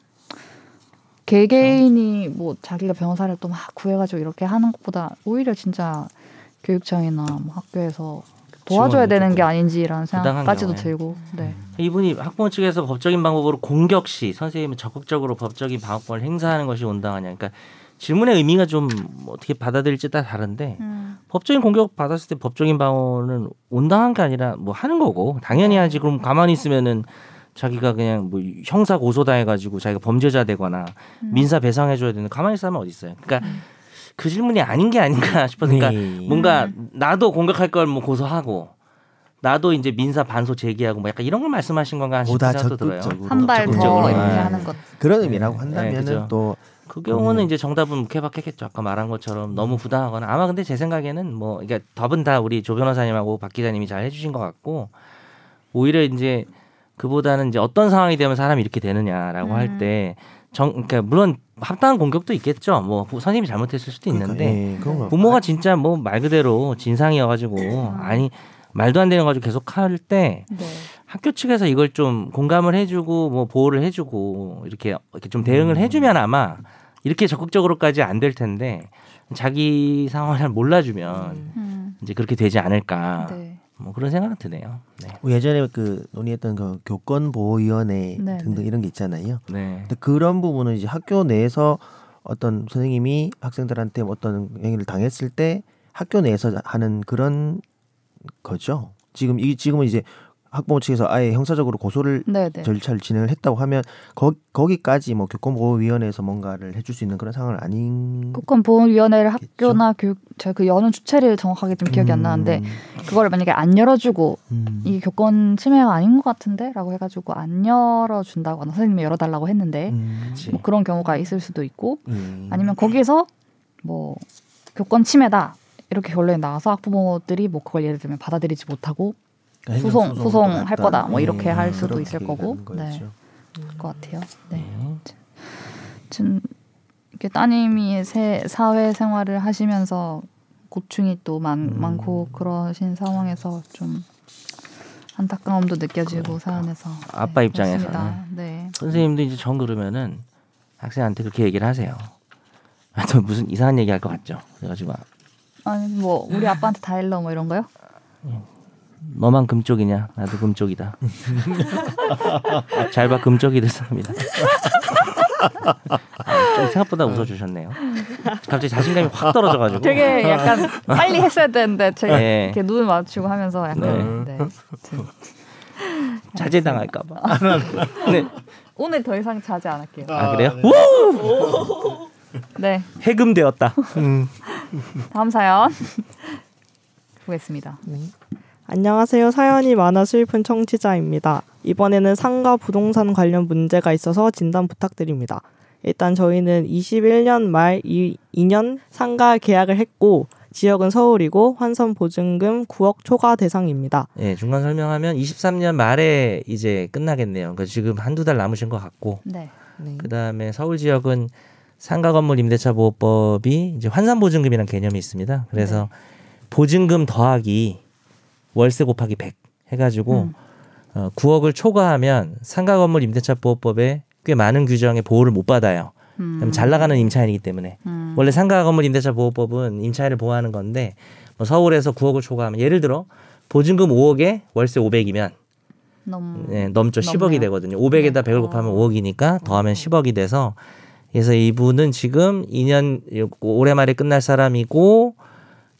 개개인이 뭐 자기가 변호사를 또 막 구해가지고 이렇게 하는 것보다 오히려 진짜 교육청이나 뭐 학교에서 도와줘야 되는 게 아닌지라는 생각까지도. 들고 네. 이분이 학부모 측에서 법적인 방법으로 공격 시 선생님은 적극적으로 법적인 방어권을 행사하는 것이 온당하냐. 그러니까 질문의 의미가 좀 어떻게 받아들일지 따라 다른데 음. 법적인 공격 받았을 때 법적인 방어는 온당한 게 아니라 뭐 하는 거고 당연히 하지. 그럼 가만히 있으면은 자기가 그냥 뭐 형사 고소 당해가지고 자기가 범죄자 되거나 음. 민사 배상해줘야 되는 가만히 있으면 어디 있어요. 그러니까 그 질문이 아닌 게 아닌가 싶어서 그러니까 네. 뭔가 나도 공격할 걸 뭐 고소하고 나도 이제 민사 반소 제기하고 뭐 약간 이런 걸 말씀하신 건가 싶은 생각도 들어요. 한 발더 적극적으로. 이렇게 네. 하는 것. 그런 의미라고 네, 한다면은 그죠. 또그 경우는 음. 이제 정답은 묵해박했겠죠. 아까 말한 것처럼 너무 부당하거나 아마 근데 제 생각에는 뭐 그러니까 답은 다 우리 조 변호사님하고 박 기자님이 잘 해주신 것 같고 오히려 이제 그보다는 이제 어떤 상황이 되면 사람이 이렇게 되느냐라고 음. 할때 정 그러니까 물론 합당한 공격도 있겠죠. 뭐 부- 선생님이 잘못했을 수도 있는데 그러니까, 예. 부모가 진짜 뭐 말 그대로 진상이어가지고 아니 말도 안 되는 거 가지고 계속 할때 네. 학교 측에서 이걸 좀 공감을 해주고 뭐 보호를 해주고 이렇게 이렇게 좀 대응을 해주면 아마 이렇게 적극적으로까지 안 될 텐데 자기 상황을 잘 몰라주면 음. 이제 그렇게 되지 않을까 네. 뭐 그런 생각은 드네요. 네. 뭐 예전에 그 논의했던 그 교권 보호위원회 네, 등등 네. 이런 게 있잖아요. 네. 근데 그런 부분은 이제 학교 내에서 어떤 선생님이 학생들한테 어떤 행위를 당했을 때 학교 내에서 하는 그런 거죠. 지금 이 지금은 이제 학부모 측에서 아예 형사적으로 고소를 네네. 절차를 진행을 했다고 하면 거, 거기까지 뭐 교권보호위원회에서 뭔가를 해줄 수 있는 그런 상황은 아닌 국권보호위원회를 학교나 교육 제가 그 여는 주체를 정확하게 좀 기억이 안 나는데 음, 그걸 만약에 안 열어주고 음. 이게 교권 침해가 아닌 것 같은데라고 해가지고 안 열어준다거나 선생님이 열어달라고 했는데 음. 뭐 그런 경우가 있을 수도 있고 음. 아니면 거기서 뭐 교권 침해다 이렇게 결론이 나와서 학부모들이 뭐 그걸 예를 들면 받아들이지 못하고 그러니까 소송 소송할. 거다 뭐 이렇게 예, 할 수도 있을 거고 가는 네 거였죠. 그럴 것 같아요. 네. 네. 지금 이렇게 따님이 새, 사회 생활을 하시면서 고충이 또 많, 음. 많고 그러신 상황에서 좀 안타까움도 느껴지고 그러니까. 사연에서 아빠 네, 입장에서는. 네. 선생님도 이제 정 그러면은 학생한테 그렇게 얘기를 하세요. 아, 또 무슨 이상한 얘기 할 것 같죠. 그래가지고 아니 뭐 우리 아빠한테 다 일러 뭐 이런 거요? 너만 금쪽이냐? 나도 금쪽이다. 잘 봐 금쪽이 될 사람이다. 아, 좀 생각보다 웃어주셨네요. 갑자기 자신감이 확 떨어져가지고. 되게 약간 빨리 했어야 되는데 제가 네. 이렇게 눈을 마주치고 하면서 약간 네. 자제당할까봐. 네. 오늘 더 이상 자제 안 할게요. 아 그래요? 네 해금되었다. 다음 사연 보겠습니다. 안녕하세요. 사연이 많아 슬픈 청취자입니다. 이번에는 상가 부동산 관련 문제가 있어서 진단 부탁드립니다. 일단 저희는 21년 말 이, 2년 상가 계약을 했고 지역은 서울이고 환선 보증금 9억 초과 대상입니다. 예, 중간 설명하면 23년 말에 이제 끝나겠네요. 그러니까 지금 한두 달 남으신 것 같고. 네. 네. 그다음에 서울 지역은 상가 건물 임대차 보호법이 이제 환산 보증금이라는 개념이 있습니다. 그래서 보증금 더하기 월세 곱하기 100 해가지고 음. 어, 9억을 초과하면 상가 건물 임대차 보호법에 꽤 많은 규정의 보호를 못 받아요. 음. 그럼 잘 나가는 임차인이기 때문에 음. 원래 상가 건물 임대차 보호법은 임차인을 보호하는 건데 뭐 서울에서 9억을 초과하면 예를 들어 보증금 5억에 월세 500이면 너무 네, 넘죠. 10억이 넘네요. 되거든요. 500에다 네. 100을 곱하면 5억이니까 더하면 10억이 돼서 그래서 이분은 지금 2년 올해 말에 끝날 사람이고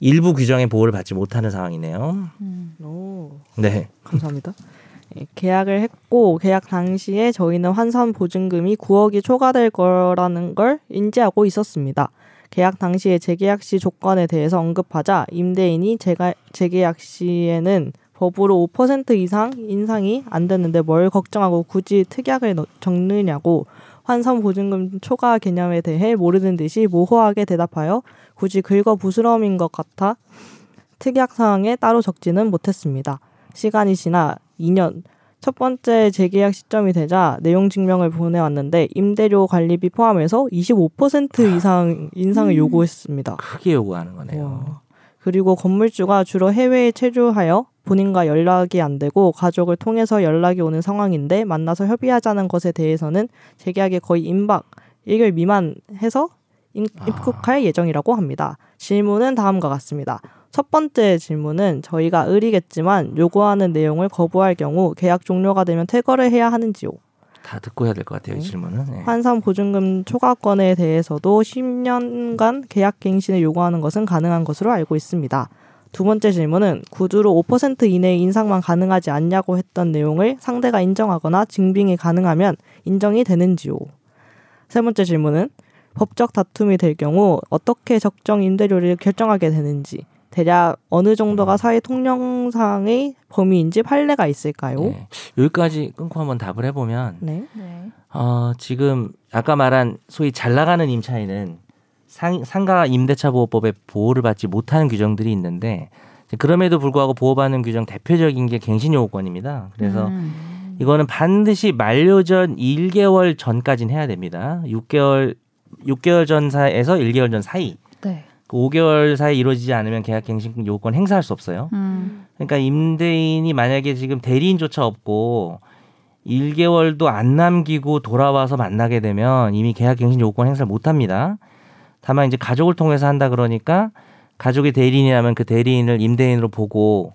일부 규정의 보호를 받지 못하는 상황이네요. 음. 오, 네. 감사합니다. 예, 계약을 했고 계약 당시에 저희는 환산 보증금이 9억이 초과될 거라는 걸 인지하고 있었습니다. 계약 당시에 재계약 시 조건에 대해서 언급하자 임대인이 제가 재계약 시에는 법으로 5% 이상 인상이 안 됐는데 뭘 걱정하고 굳이 특약을 넣- 적느냐고 환산 보증금 초과 개념에 대해 모르는 듯이 모호하게 대답하여 굳이 긁어 부스럼인 것 같아 특약 사항에 따로 적지는 못했습니다. 시간이 지나 2년 첫 번째 재계약 시점이 되자 내용 증명을 보내왔는데 임대료 관리비 포함해서 25% 이상 인상을 요구했습니다. 크게 요구하는 거네요. 와. 그리고 건물주가 주로 해외에 체류하여 본인과 연락이 안 되고 가족을 통해서 연락이 오는 상황인데 만나서 협의하자는 것에 대해서는 재계약에 거의 임박 1개월 미만 해서 임- 입국할 예정이라고 합니다. 질문은 다음과 같습니다. 첫 번째 질문은 저희가 의리겠지만 요구하는 내용을 거부할 경우 계약 종료가 되면 퇴거를 해야 하는지요? 다 듣고 해야 될 것 같아요. 이 네. 질문은. 네. 환산 보증금 초과권에 대해서도 10년간 계약 갱신을 요구하는 것은 가능한 것으로 알고 있습니다. 두 번째 질문은 구두로 5% 이내의 인상만 가능하지 않냐고 했던 내용을 상대가 인정하거나 증빙이 가능하면 인정이 되는지요. 세 번째 질문은 법적 다툼이 될 경우 어떻게 적정 임대료를 결정하게 되는지 대략 어느 정도가 사회 통령상의 범위인지 판례가 있을까요? 네. 여기까지 끊고 한번 답을 해보면 네. 네. 어, 지금 아까 말한 소위 잘 나가는 임차인은 상, 상가 임대차 보호법에 보호를 받지 못하는 규정들이 있는데 그럼에도 불구하고 보호받는 규정 대표적인 게 갱신 요구권입니다. 그래서 음. 이거는 반드시 만료 전 1개월 전까지는 해야 됩니다. 6개월 6개월 전사에서 1개월 전 사이. 네. 그 5개월 사이 이루어지지 않으면 계약 갱신 요구권 행사할 수 없어요. 음. 그러니까 임대인이 만약에 지금 대리인조차 없고 1개월도 안 남기고 돌아와서 만나게 되면 이미 계약 갱신 요구권 행사를 못 합니다. 다만 이제 가족을 통해서 한다 그러니까 가족이 대리인이라면 그 대리인을 임대인으로 보고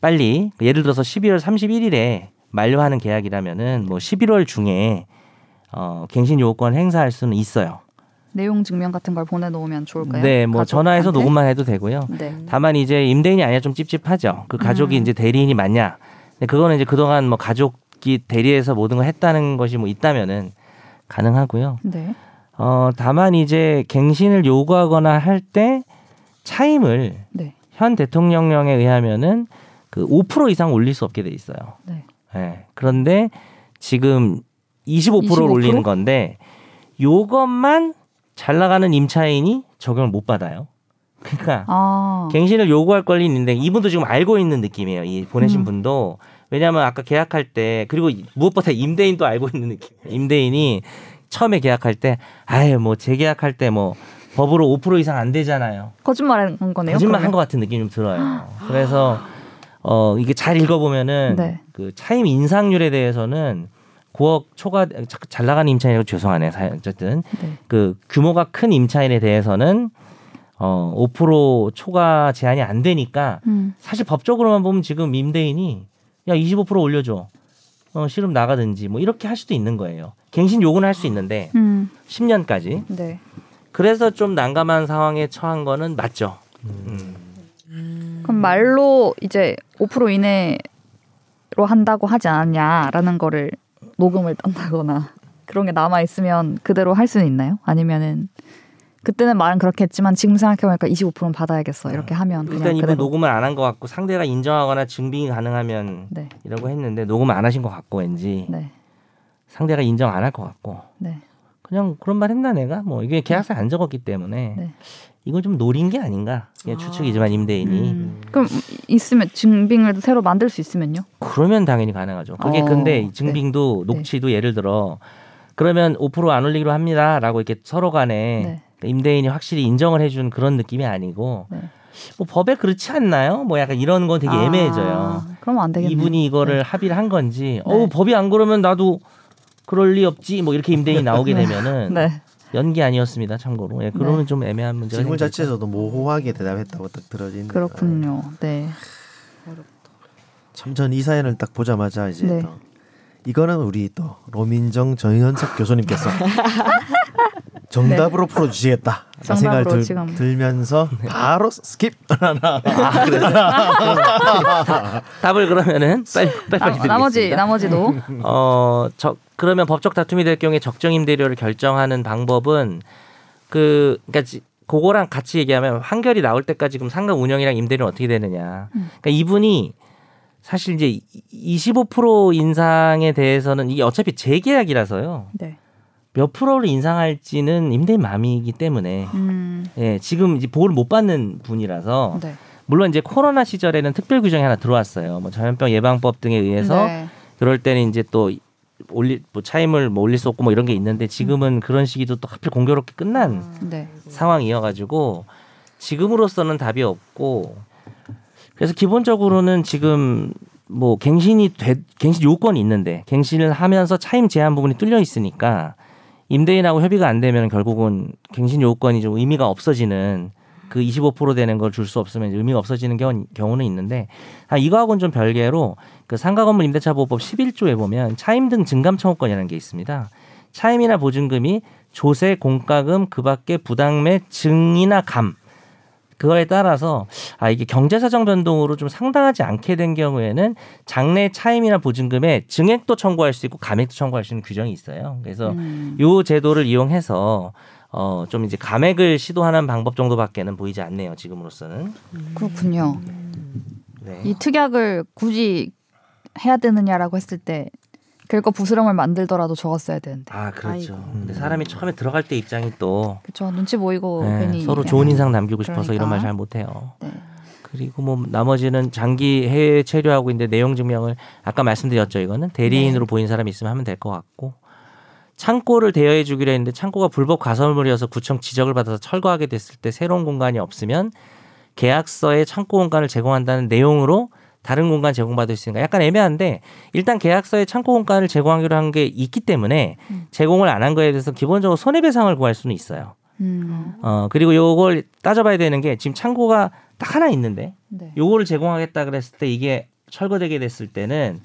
빨리 예를 들어서 12월 31일에 만료하는 계약이라면은 뭐 11월 중에 어 갱신 요구권 행사할 수는 있어요. 내용 증명 같은 걸 보내놓으면 좋을까요? 네, 뭐 전화해서? 녹음만 해도 되고요. 네. 다만 이제 임대인이 아니라 좀 찝찝하죠. 그 가족이 음. 이제 대리인이 맞냐? 근데 그거는 이제 그동안 뭐 가족이 대리해서 모든 걸 했다는 것이 뭐 있다면은 가능하고요. 네. 어 다만 이제 갱신을 요구하거나 할 때 차임을 네. 현 대통령령에 의하면은 그 5% 이상 올릴 수 없게 돼 있어요. 네. 예. 그런데 지금 25%를 25%? 올리는 건데 요것만 잘 나가는 임차인이 적용을 못 받아요. 그러니까 아. 갱신을 요구할 권리 있는데 이분도 지금 알고 있는 느낌이에요. 이 보내신 음. 분도 왜냐하면 아까 계약할 때 그리고 무엇보다 임대인도 알고 있는 느낌. 임대인이 처음에 계약할 때 아예 뭐 재계약할 때 뭐 법으로 5% 이상 안 되잖아요. 거짓말한 거네요. 거짓말 한? 것 같은 느낌이 좀 들어요. 그래서 어 이게 잘 읽어보면은 네. 그 차임 인상률에 대해서는 9억 초과 잘 나가는 임차인이라고 죄송하네요. 사- 어쨌든 네. 그 규모가 큰 임차인에 대해서는 어 5% 초과 제한이 안 되니까 음. 사실 법적으로만 보면 지금 임대인이 야 25% 올려줘. 어 싫으면 나가든지 뭐 이렇게 할 수도 있는 거예요. 갱신 요구는 할 수 있는데 음. 10년까지. 네. 그래서 좀 난감한 상황에 처한 거는 맞죠. 음. 그럼 말로 이제 5% 이내로 한다고 하지 않았냐라는 거를 녹음을 딴다거나 그런 게 남아 있으면 그대로 할 수는 있나요? 아니면은 그때는 말은 그렇게 했지만 지금 생각해보니까 25%는 받아야겠어. 이렇게 하면 그냥 일단 이분 녹음을 안 한 것 같고 상대가 인정하거나 증빙이 가능하면 네, 이라고 했는데 녹음을 안 하신 것 같고 왠지. 네, 상대가 인정 안 할 것 같고. 네. 그냥 그런 말 했나 내가? 뭐 이게 계약서에 안 적었기 때문에. 네. 이건 좀 노린 게 아닌가 그냥 추측이지만 임대인이 음, 그럼 있으면 증빙을 새로 만들 수 있으면요? 그러면 당연히 가능하죠. 그게 어, 근데 이 네. 증빙도 네. 녹취도 예를 들어 그러면 5%안 올리기로 합니다라고 이렇게 서로 간에 네. 임대인이 확실히 인정을 해준 그런 느낌이 아니고 네. 뭐 법에 그렇지 않나요? 뭐 약간 이런 건 되게 애매해져요. 아, 그러면 안 되겠네. 이분이 이거를 합의를 한 건지 네. 어우 법이 안 그러면 나도 그럴 리 없지 뭐 이렇게 임대인이 나오게 되면은 네. 연기 아니었습니다 참고로 예, 그러면 좀 애매한 문제가 질문 생기죠. 자체에서도 모호하게 대답했다고 딱 들어지는 그렇군요. 네. 참전 이 사연을 딱 보자마자 이제 네. 또 이거는 우리 또 로민정 정현석 교수님께서 정답으로 풀어주시겠다 정답으로 생각을 들, 지금. 들면서 바로 스킵 답을 그러면은 빨리 빨리 나, 드리겠습니다. 나머지 나머지도 어, 저 그러면 법적 다툼이 될 경우에 적정 임대료를 결정하는 방법은 그 그러니까 지- 그거랑 같이 얘기하면 판결이 나올 때까지 그럼 상가 운영이랑 임대료는 어떻게 되느냐. 음. 그러니까 이분이 사실 이제 25% 인상에 대해서는 이게 어차피 재계약이라서요. 네. 몇 프로를 인상할지는 임대인 마음이기 때문에 음. 예, 지금 이제 보호를 못 받는 분이라서 네. 물론 이제 코로나 시절에는 특별 규정이 하나 들어왔어요. 뭐 전염병 예방법 등에 의해서 네. 그럴 때는 이제 또 올리 뭐 차임을 뭐 올릴 수 없고 뭐 이런 게 있는데 음. 지금은 그런 시기도 또 하필 공교롭게 끝난 네. 상황이어가지고 지금으로서는 답이 없고 그래서 기본적으로는 지금 뭐 갱신이 돼, 갱신 요건이 있는데 갱신을 하면서 차임 제한 부분이 뚫려 있으니까 임대인하고 협의가 안 되면 결국은 갱신 요건이 좀 의미가 없어지는 그 25% 되는 걸 줄 수 없으면 의미가 없어지는 경우, 경우는 있는데 아, 이거하고는 좀 별개로 그 상가 건물 임대차 보호법 11조에 보면 차임 등 증감 청구권이라는 게 있습니다. 차임이나 보증금이 조세, 공과금, 그밖에 부당매 증이나 감 그거에 따라서 아 이게 경제 사정 변동으로 좀 상당하지 않게 된 경우에는 장래 차임이나 보증금에 증액도 청구할 수 있고 감액도 청구할 수 있는 규정이 있어요. 그래서 음. 요 제도를 이용해서 어 좀 이제 감액을 시도하는 방법 정도밖에는 보이지 않네요. 지금으로서는. 그렇군요. 네. 이 특약을 굳이 해야 되느냐라고 했을 때 긁어 부스럼을 만들더라도 적었어야 되는데. 아 그렇죠. 아이고. 근데 사람이 처음에 들어갈 때 입장이 또 그렇죠. 눈치 보이고 네, 괜히 서로 그냥- 좋은 인상 남기고 싶어서 이런 그러니까. 말잘 못해요. 네. 그리고 뭐 나머지는 장기 해외 체류하고 있는데 내용 증명을 아까 말씀드렸죠. 이거는 대리인으로 보인 사람이 있으면 하면 될 것 같고 창고를 대여해 주기로 했는데 창고가 불법 가설물이어서 구청 지적을 받아서 철거하게 됐을 때 새로운 공간이 없으면 계약서에 창고 공간을 제공한다는 내용으로 다른 공간 제공받을 수 있으니까 약간 애매한데 일단 계약서에 창고 공간을 제공하기로 한 게 있기 때문에 음. 제공을 안 한 거에 대해서 기본적으로 손해배상을 구할 수는 있어요. 음. 어 그리고 요걸 따져봐야 되는 게 지금 창고가 딱 하나 있는데 네. 요거를 제공하겠다 그랬을 때 이게 철거되게 됐을 때는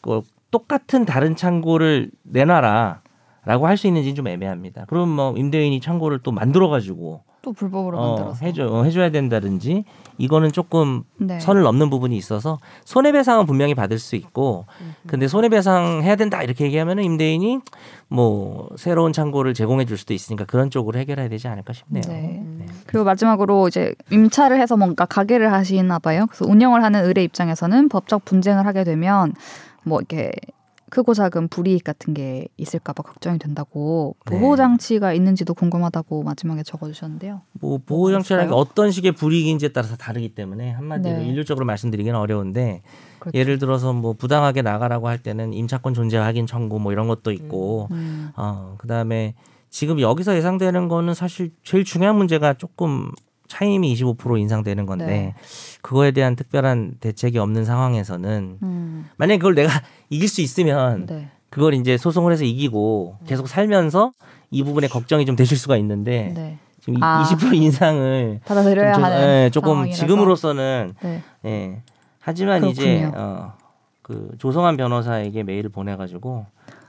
그 똑같은 다른 창고를 내놔라. 라고 할 수 있는지는 좀 애매합니다. 그럼 뭐 임대인이 창고를 또 만들어 가지고 또 불법으로 어, 만들어서 해줘 어, 해줘야 된다든지 이거는 조금 네. 선을 넘는 부분이 있어서 손해배상은 분명히 받을 수 있고 근데 손해배상 해야 된다 이렇게 얘기하면은 임대인이 뭐 새로운 창고를 제공해 줄 수도 있으니까 그런 쪽으로 해결해야 되지 않을까 싶네요. 네. 음. 그리고 마지막으로 이제 임차를 해서 뭔가 가게를 하시나 봐요. 그래서 운영을 하는 의뢰 입장에서는 법적 분쟁을 하게 되면 뭐 이렇게 크고 작은 불이익 같은 게 있을까봐 걱정이 된다고 네. 보호 장치가 있는지도 궁금하다고 마지막에 적어주셨는데요. 뭐 보호 장치라는 게? 어떤 식의 불이익인지에 따라서 다르기 때문에 한마디로 네. 일률적으로 말씀드리기는 어려운데 그렇죠. 예를 들어서 뭐 부당하게 나가라고 할 때는 임차권 존재 확인 청구 뭐 이런 것도 있고 음, 어 그다음에 지금 여기서 예상되는 거는 사실 제일 중요한 문제가 조금 차임이 25% 인상되는 건데 네. 그거에 대한 특별한 대책이 없는 상황에서는 음, 만약에 그걸 내가 이길 수 있으면 네. 그걸 이제 소송을 해서 이기고 계속 살면서 이 부분에 걱정이 좀 되실 수가 있는데 네. 지금 아. 20% 인상을 받아들여야 좀, 하는 예, 조금 상황이라서. 지금으로서는 네. 예. 하지만 이제 그렇군요. 어, 그 조성한 변호사에게 메일을 보내가지고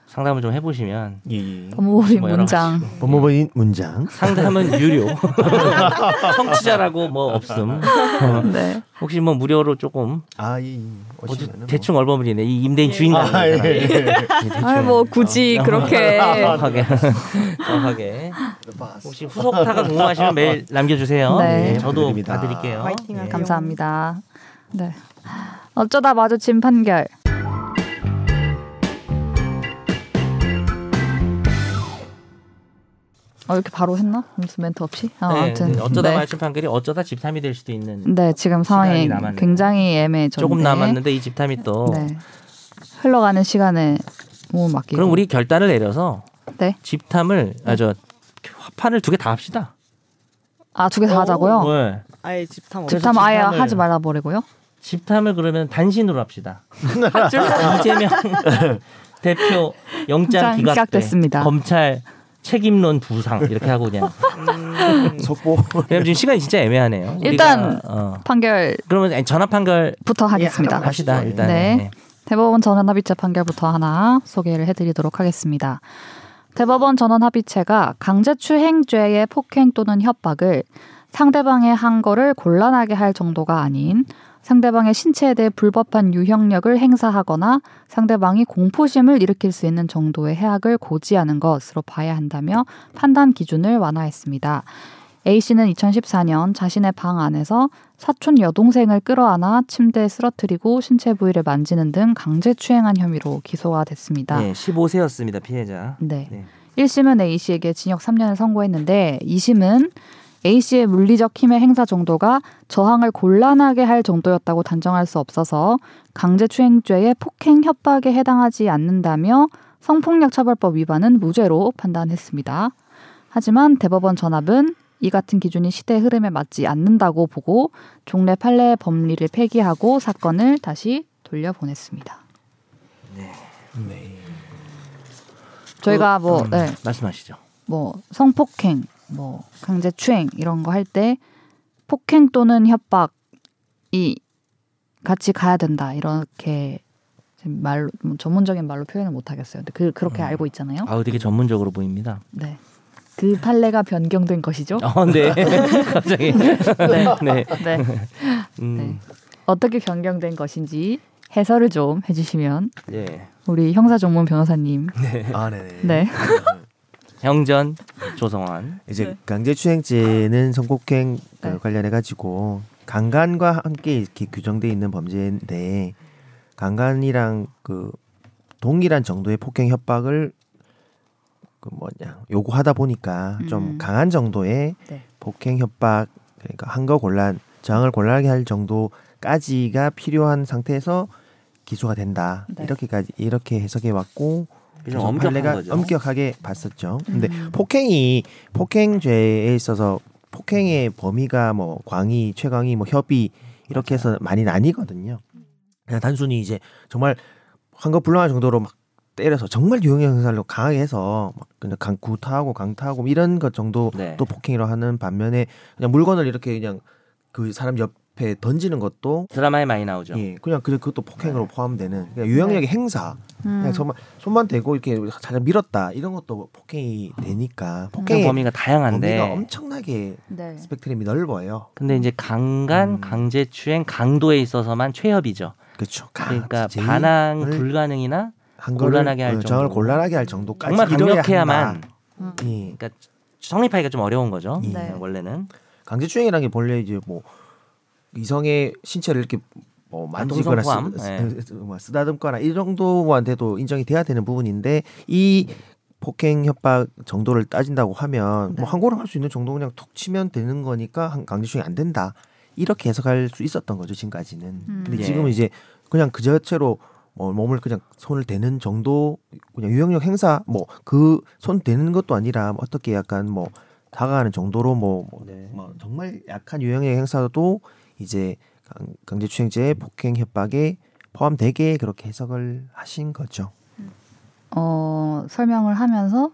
상담을 좀 해보시면 예. 법무법인 뭐 문장. 법무법인 문장. 상담은 유료 청취자라고 뭐 없음 어, 네. 혹시 뭐 무료로 조금 아, 이 어디 오시면은 뭐. 대충 얼버무리네 이 임대인 주인 아, 예. 예. 예, 대충. 아, 뭐 굳이 어. 그렇게 정확하게 정확하게 혹시 후속타가 궁금하시면 메일 남겨주세요. 네. 예, 저도 부탁드립니다. 봐드릴게요. 화이팅. 감사합니다. 네. 어쩌다 마주친 판결. 어, 이렇게 바로 했나? 무슨 멘트 없이? 아, 네, 아무튼 네, 어쩌다 네. 마주친 판결이 어쩌다 집탐이 될 수도 있는 네, 지금 상황이 남았네요. 굉장히 애매해졌는데 조금 남았는데 이 집탐이 또 네. 흘러가는 시간에 몸을 맡기고 그럼 우리 결단을 내려서 네. 집탐을 아저 화판을 두 개 다 합시다. 아, 두 개 다 하자고요? 네. 아예 집탐 없 집탐 아예 집탐을- 하지 말아 버리고요. 집탐을 그러면 단신으로 합시다. 이재명 대표 영장 영장 기각 기각됐습니다. 검찰 책임론 부상 이렇게 하고 그냥 속보. 왜냐면 지금 시간이 진짜 애매하네요. 일단 우리가, 어. 판결부터 그러면 아니, 전화 판결 하겠습니다. 합시다 일단. 네. 대법원 전원 합의체 판결부터 하나 소개를 해드리도록 하겠습니다. 대법원 전원 합의체가 강제추행죄의 폭행 또는 협박을 상대방의 한 거를 곤란하게 할 정도가 아닌 상대방의 신체에 대해 불법한 유형력을 행사하거나 상대방이 공포심을 일으킬 수 있는 정도의 해악을 고지하는 것으로 봐야 한다며 판단 기준을 완화했습니다. A 씨는 2014년 자신의 방 안에서 사촌 여동생을 끌어안아 침대에 쓰러뜨리고 신체 부위를 만지는 등 강제 추행한 혐의로 기소가 됐습니다. 네, 15세였습니다 피해자. 네. 네. 1심은 A 씨에게 징역 3년을 선고했는데 2심은 A 씨의 물리적 힘의 행사 정도가 저항을 곤란하게 할 정도였다고 단정할 수 없어서 강제추행죄의 폭행 협박에 해당하지 않는다며 성폭력 처벌법 위반은 무죄로 판단했습니다. 하지만 대법원 전합은 이 같은 기준이 시대의 흐름에 맞지 않는다고 보고 종래 판례 법리를 폐기하고 사건을 다시 돌려보냈습니다. 네. 저희가 뭐 음, 네, 말씀하시죠. 뭐 성폭행, 뭐 강제 추행 이런 거 할 때 폭행 또는 협박이 같이 가야 된다 이렇게 말로 뭐 전문적인 말로 표현을 못 하겠어요. 근데 그 그렇게 음. 알고 있잖아요. 아우 되게 전문적으로 보입니다. 네. 그 판례가 변경된 것이죠. 어, 네. 갑자기. 네. 네. 네. 음, 어떻게 변경된 것인지 해설을 좀 해주시면 네. 우리 형사 전문 변호사님. 아, 네 네. 네. 형전 조성환. 이제 네. 강제추행죄는 성폭행 그 네. 관련해 가지고 강간과 함께 이렇게 규정돼 있는 범죄인데 강간이랑 그 동일한 정도의 폭행 협박을 그 뭐냐 요구하다 보니까 좀 음. 강한 정도의 네. 폭행 협박 그러니까 한거 곤란 저항을 곤란하게 할 정도까지가 필요한 상태에서 기소가 된다 네. 이렇게까지 이렇게 해석해 왔고 좀 그래서 엄격한 거죠. 엄격하게 봤었죠. 근데 음. 폭행이 폭행죄에 있어서 폭행의 범위가 뭐 광의, 최광의, 뭐 협의 이렇게 해서 많이 나뉘거든요. 그냥 단순히 이제 정말 한거 불능할 정도로 막 때려서 정말 유형 형사로 강하게 해서 막 그냥 강 구타하고 강타하고 이런 것 정도 네. 또 폭행이라고 하는 반면에 그냥 물건을 이렇게 그냥 그 사람 옆 앞에 던지는 것도 드라마에 많이 나오죠. 예, 그냥 그 그것도 폭행으로 포함되는 그냥 유형력의 행사. 음. 그냥 정말 손만 대고 이렇게 살짝 밀었다 이런 것도 폭행이 되니까 폭행의 폭행 범위가 다양한데 범위가 엄청나게 네. 스펙트럼이 넓어요. 근데 이제 강간, 음. 강제추행, 강도에 있어서만 최협이죠. 그렇죠. 그러니까 반항 을 불가능이나 한 곤란하게 할 어, 정을 정도. 곤란하게 할 정도까지 정말 강력해야만. 음. 예. 그러니까 성립하기가 좀 어려운 거죠. 네. 원래는 강제추행이라는 게 본래 이제 뭐 이성의 신체를 이렇게 뭐 만지거나 포함? 쓰, 네. 쓰, 뭐 쓰다듬거나 이 정도한테도 인정이 돼야 되는 부분인데 이 폭행 협박 정도를 따진다고 하면 네. 뭐 항고를 할 수 있는 정도 그냥 툭 치면 되는 거니까 한- 강제추행이 안 된다 이렇게 해석할 수 있었던 거죠 지금까지는. 음. 근데 예. 지금은 이제 그냥 그 자체로 뭐 몸을 그냥 손을 대는 정도 그냥 유형력 행사 뭐 그 손 대는 것도 아니라 뭐 어떻게 약간 뭐 다가가는 정도로 뭐, 뭐, 네. 뭐 정말 약한 유형력 행사도 이제 강- 강제추행죄 폭행 협박에 포함되게 그렇게 해석을 하신 거죠. 어, 설명을 하면서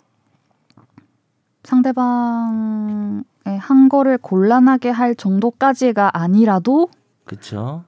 상대방의 한 거를 곤란하게 할 정도까지가 아니라도 그렇죠.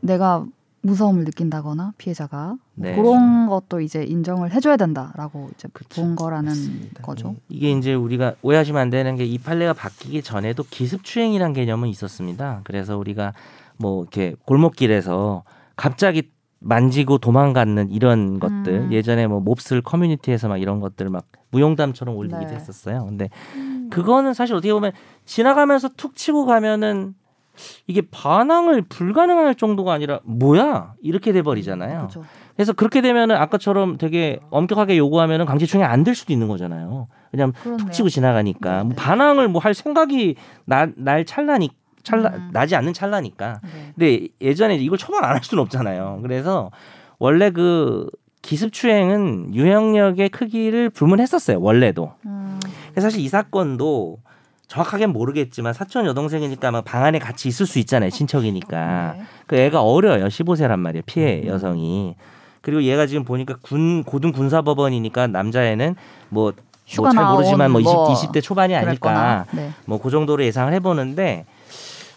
내가 무서움을 느낀다거나 피해자가 네. 그런 것도 이제 인정을 해줘야 된다라고 이제 그쵸. 본 거라는 맞습니다. 거죠. 이게 이제 우리가 오해하시면 안 되는 게 이 판례가 바뀌기 전에도 기습추행이란 개념은 있었습니다. 그래서 우리가 뭐 이렇게 골목길에서 갑자기 만지고 도망가는 이런 것들 음. 예전에 뭐 몹쓸 커뮤니티에서 막 이런 것들 막 무용담처럼 올리기도 네. 했었어요. 근데 그거는 사실 어떻게 보면 지나가면서 툭 치고 가면은 이게 반항을 불가능할 정도가 아니라 뭐야 이렇게 돼 버리잖아요. 그렇죠. 그래서 그렇게 되면은 아까처럼 되게 엄격하게 요구하면은 강제추행이 안 될 수도 있는 거잖아요. 왜냐하면 그렇네요. 툭 치고 지나가니까 네, 뭐 네. 반항을 뭐 할 생각이 나, 날 찰나니 찰나 음. 나지 않는 찰나니까. 네. 근데 예전에 이걸 처벌 안 할 수는 없잖아요. 그래서 원래 그 기습추행은 유형력의 크기를 불문했었어요. 원래도. 음, 그래서 사실 이 사건도 정확하게는 모르겠지만 사촌 여동생이니까 아마 방 안에 같이 있을 수 있잖아요. 친척이니까. 네. 그 애가 어려요. 15세란 말이에요. 피해 음. 여성이. 그리고 얘가 지금 보니까 군 고등 군사법원이니까 남자애는 뭐 휴가 뭐잘 나온 모르지만 뭐 20, 뭐 20대 초반이 아닐까. 네. 뭐그 정도로 예상을 해보는데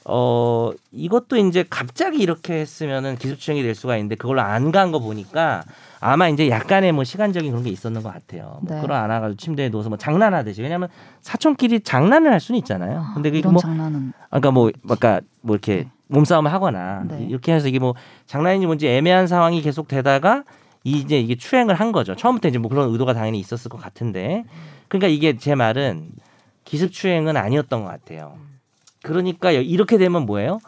어 이것도 이제 갑자기 이렇게 했으면은 기습추행이 될 수가 있는데 그걸로 안 간 거 보니까 아마 이제 약간의 뭐 시간적인 그런 게 있었는 것 같아요. 뭐 네. 끌어안아가지고 침대에 누워서 뭐 장난하듯이 왜냐하면 사촌끼리 장난을 할 수는 있잖아요. 근데 그게 뭐 장난은 아까 뭐 아까 뭐 이렇게 몸싸움을 하거나 네. 이렇게 해서 이게 뭐 장난인지 뭔지 애매한 상황이 계속 되다가 이제 이게 추행을 한 거죠. 처음부터 이제 뭐 그런 의도가 당연히 있었을 것 같은데 그러니까 이게 제 말은 기습 추행은 아니었던 것 같아요. 그러니까 여- 이렇게 되면 뭐예요?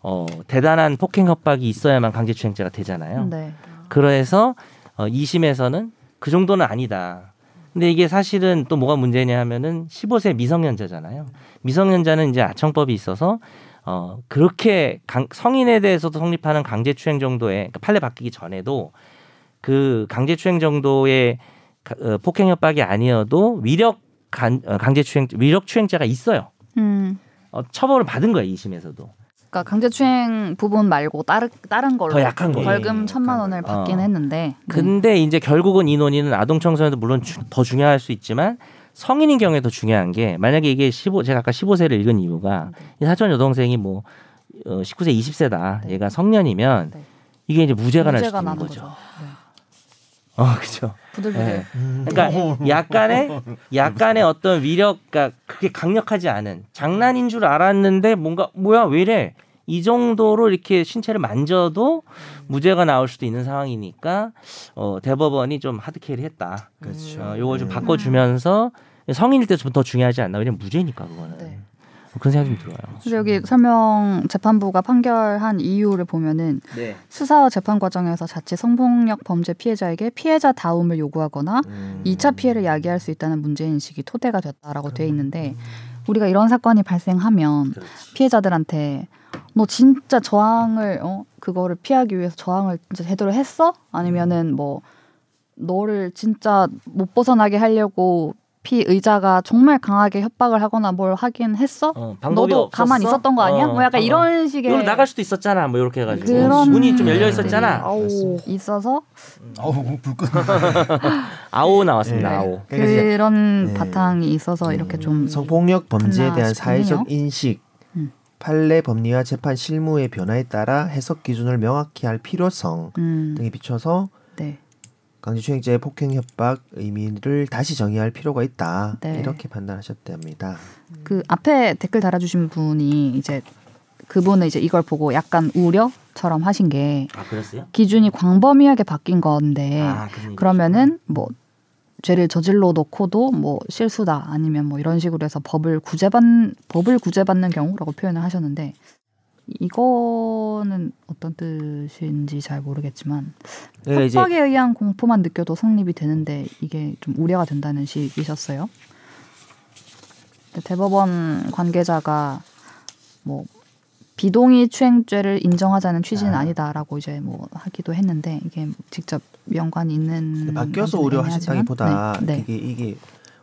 어 대단한 폭행 협박이 있어야만 강제추행죄가 되잖아요. 네. 그래서 어, 2심에서는 그 정도는 아니다. 근데 이게 사실은 또 뭐가 문제냐 하면은 15세 미성년자잖아요. 미성년자는 이제 아청법이 있어서 어 그렇게 강, 성인에 대해서도 성립하는 강제추행 정도의 그러니까 판례 바뀌기 전에도 그 강제추행 정도의 가- 어, 폭행 협박이 아니어도 위력 간, 어, 강제추행 위력 추행죄가 있어요. 음. 어, 처벌을 받은 거예요 2심에서도. 그러니까 강제추행 부분 말고 다른 다른 걸로 더 약한 거. 벌금 예, 천만 원을 거. 받긴 어. 했는데 네. 근데 이제 결국은 이 논의는 아동 청소년도 물론 주- 더 중요할 수 있지만 성인인 경우에 더 중요한 게 만약에 이게 15 제가 아까 15세를 읽은 이유가 이 사촌 여동생이 뭐 어, 19세 20세다 네. 얘가 성년이면 네. 이게 이제 무죄가 날 수도 문제가 있는 거죠. 거죠. 네. 어 그렇죠. 부들부들. 네. 음. 그러니까 약간의 약간의 어떤 위력가 그게 강력하지 않은 장난인 줄 알았는데 뭔가 뭐야 왜 이래 이 정도로 이렇게 신체를 만져도 무죄가 나올 수도 있는 상황이니까 어, 대법원이 좀 하드캐리 했다. 그렇죠. 어, 요걸 좀 네. 바꿔주면서 성인일 때좀더 중요하지 않나 왜냐면 무죄니까 그거는 네. 그런 생각이 좀 들어요. 그래서 여기 설명 재판부가 판결한 이유를 보면은 네. 수사와 재판 과정에서 자칫 성폭력 범죄 피해자에게 피해자 다움을 요구하거나 음. 이 2차 피해를 야기할 수 있다는 문제 인식이 토대가 됐다라고 돼 있는데 우리가 이런 사건이 발생하면 그렇지. 피해자들한테 너 진짜 저항을 어 그거를 피하기 위해서 저항을 진짜 제대로 했어? 아니면은 뭐 너를 진짜 못 벗어나게 하려고 피 의자가 정말 강하게 협박을 하거나 뭘 하긴 했어? 어, 방법이 너도 없었어? 가만히 있었던 거 아니야? 어, 뭐 약간 어. 이런 식의 나갈 수도 있었잖아. 뭐 이렇게 해가지고 그런 문이 좀 열려 네. 있었잖아. 아오 있어서 어우 불끈. 아오 나왔습니다. 네. 아오. 그런 네. 바탕이 있어서 이렇게 좀 성폭력 범죄에 대한 싶네요. 사회적 인식 음. 판례 법리와 재판 실무의 변화에 따라 해석 기준을 명확히 할 필요성 음, 등에 비춰서 네. 강제추행죄의 폭행 협박 의미를 다시 정의할 필요가 있다 네. 이렇게 판단하셨답니다. 그 앞에 댓글 달아주신 분이 이제 그분은 이제 이걸 보고 약간 우려처럼 하신 게아 그랬어요? 기준이 광범위하게 바뀐 건데 아, 네. 그러면은 뭐 죄를 저질러 놓고도 뭐 실수다 아니면 뭐 이런 식으로 해서 법을 구제받 법을 구제받는 경우라고 표현을 하셨는데 이거는 어떤 뜻인지 잘 모르겠지만 협박에 의한 공포만 느껴도 성립이 되는데 이게 좀 우려가 된다는 식이셨어요. 대법원 관계자가 뭐 비동의 추행죄를 인정하자는 취지는 아. 아. 니다라고 이제 뭐 하기도 했는데 이게 직접 연관이 있는 바뀌어서 우려하신다기보다 애매하지만, 네, 이게 이게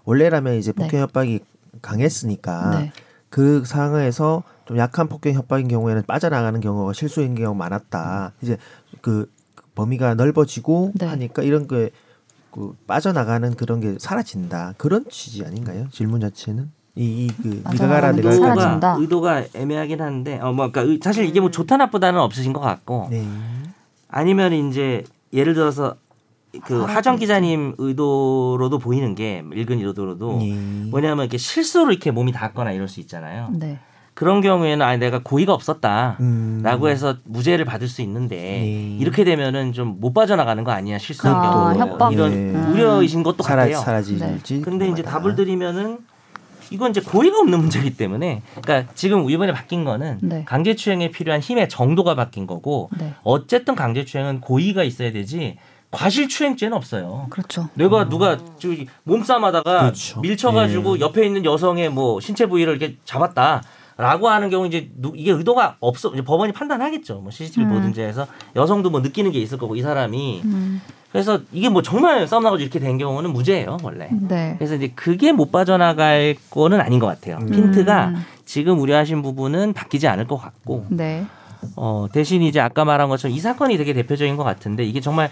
원래라면 이제 네. 폭행 협박이 강했으니까 네, 그 상황에서 좀 약한 폭행 협박인 경우에는 빠져나가는 경우가 실수인 경우가 많았다. 이제 그 범위가 넓어지고 네. 하니까 이런 게 그 빠져나가는 그런 게 사라진다. 그런 취지 아닌가요? 질문 자체는 이그 네가 가라 내가. 사라진다. 의도가 의도가 애매하긴 한데 어뭐 그러니까 의- 사실 이게 뭐 좋다 나쁘다는 없으신 것 같고 네. 아니면 이제 예를 들어서 그 하정 기자님 의도로도 보이는 게 읽은 의도로도 네. 뭐냐면 이렇게 실수로 이렇게 몸이 닿거나 이럴 수 있잖아요. 네. 그런 경우에는 아니 내가 고의가 없었다. 음. 라고 해서 무죄를 받을 수 있는데 네. 이렇게 되면은 좀 못 빠져나가는 거 아니야 실수한 아, 경우 협박. 이런 네. 우려이신 것도 사라, 같아요. 사라질지. 근데 이제. 답을 드리면은 이건 이제 고의가 없는 문제이기 때문에 그러니까 지금 이번에 바뀐 거는 네. 강제추행에 필요한 힘의 정도가 바뀐 거고 네. 어쨌든 강제추행은 고의가 있어야 되지 과실추행죄는 없어요. 그렇죠. 내가 누가 저기 몸싸움하다가 그렇죠. 밀쳐가지고 예. 옆에 있는 여성의 뭐 신체 부위를 이렇게 잡았다 라고 하는 경우 이제 누- 이게 의도가 없어 이제 법원이 판단하겠죠. 뭐 CCTV 음. 보든지 해서 여성도 뭐 느끼는 게 있을 거고 이 사람이 음, 그래서 이게 뭐 정말 싸움 나가지고 이렇게 된 경우는 무죄예요 원래. 네. 그래서 이제 그게 못 빠져나갈 거는 아닌 것 같아요. 음. 핀트가 음, 지금 우려하신 부분은 바뀌지 않을 것 같고 네. 어, 대신 이제 아까 말한 것처럼 이 사건이 되게 대표적인 것 같은데 이게 정말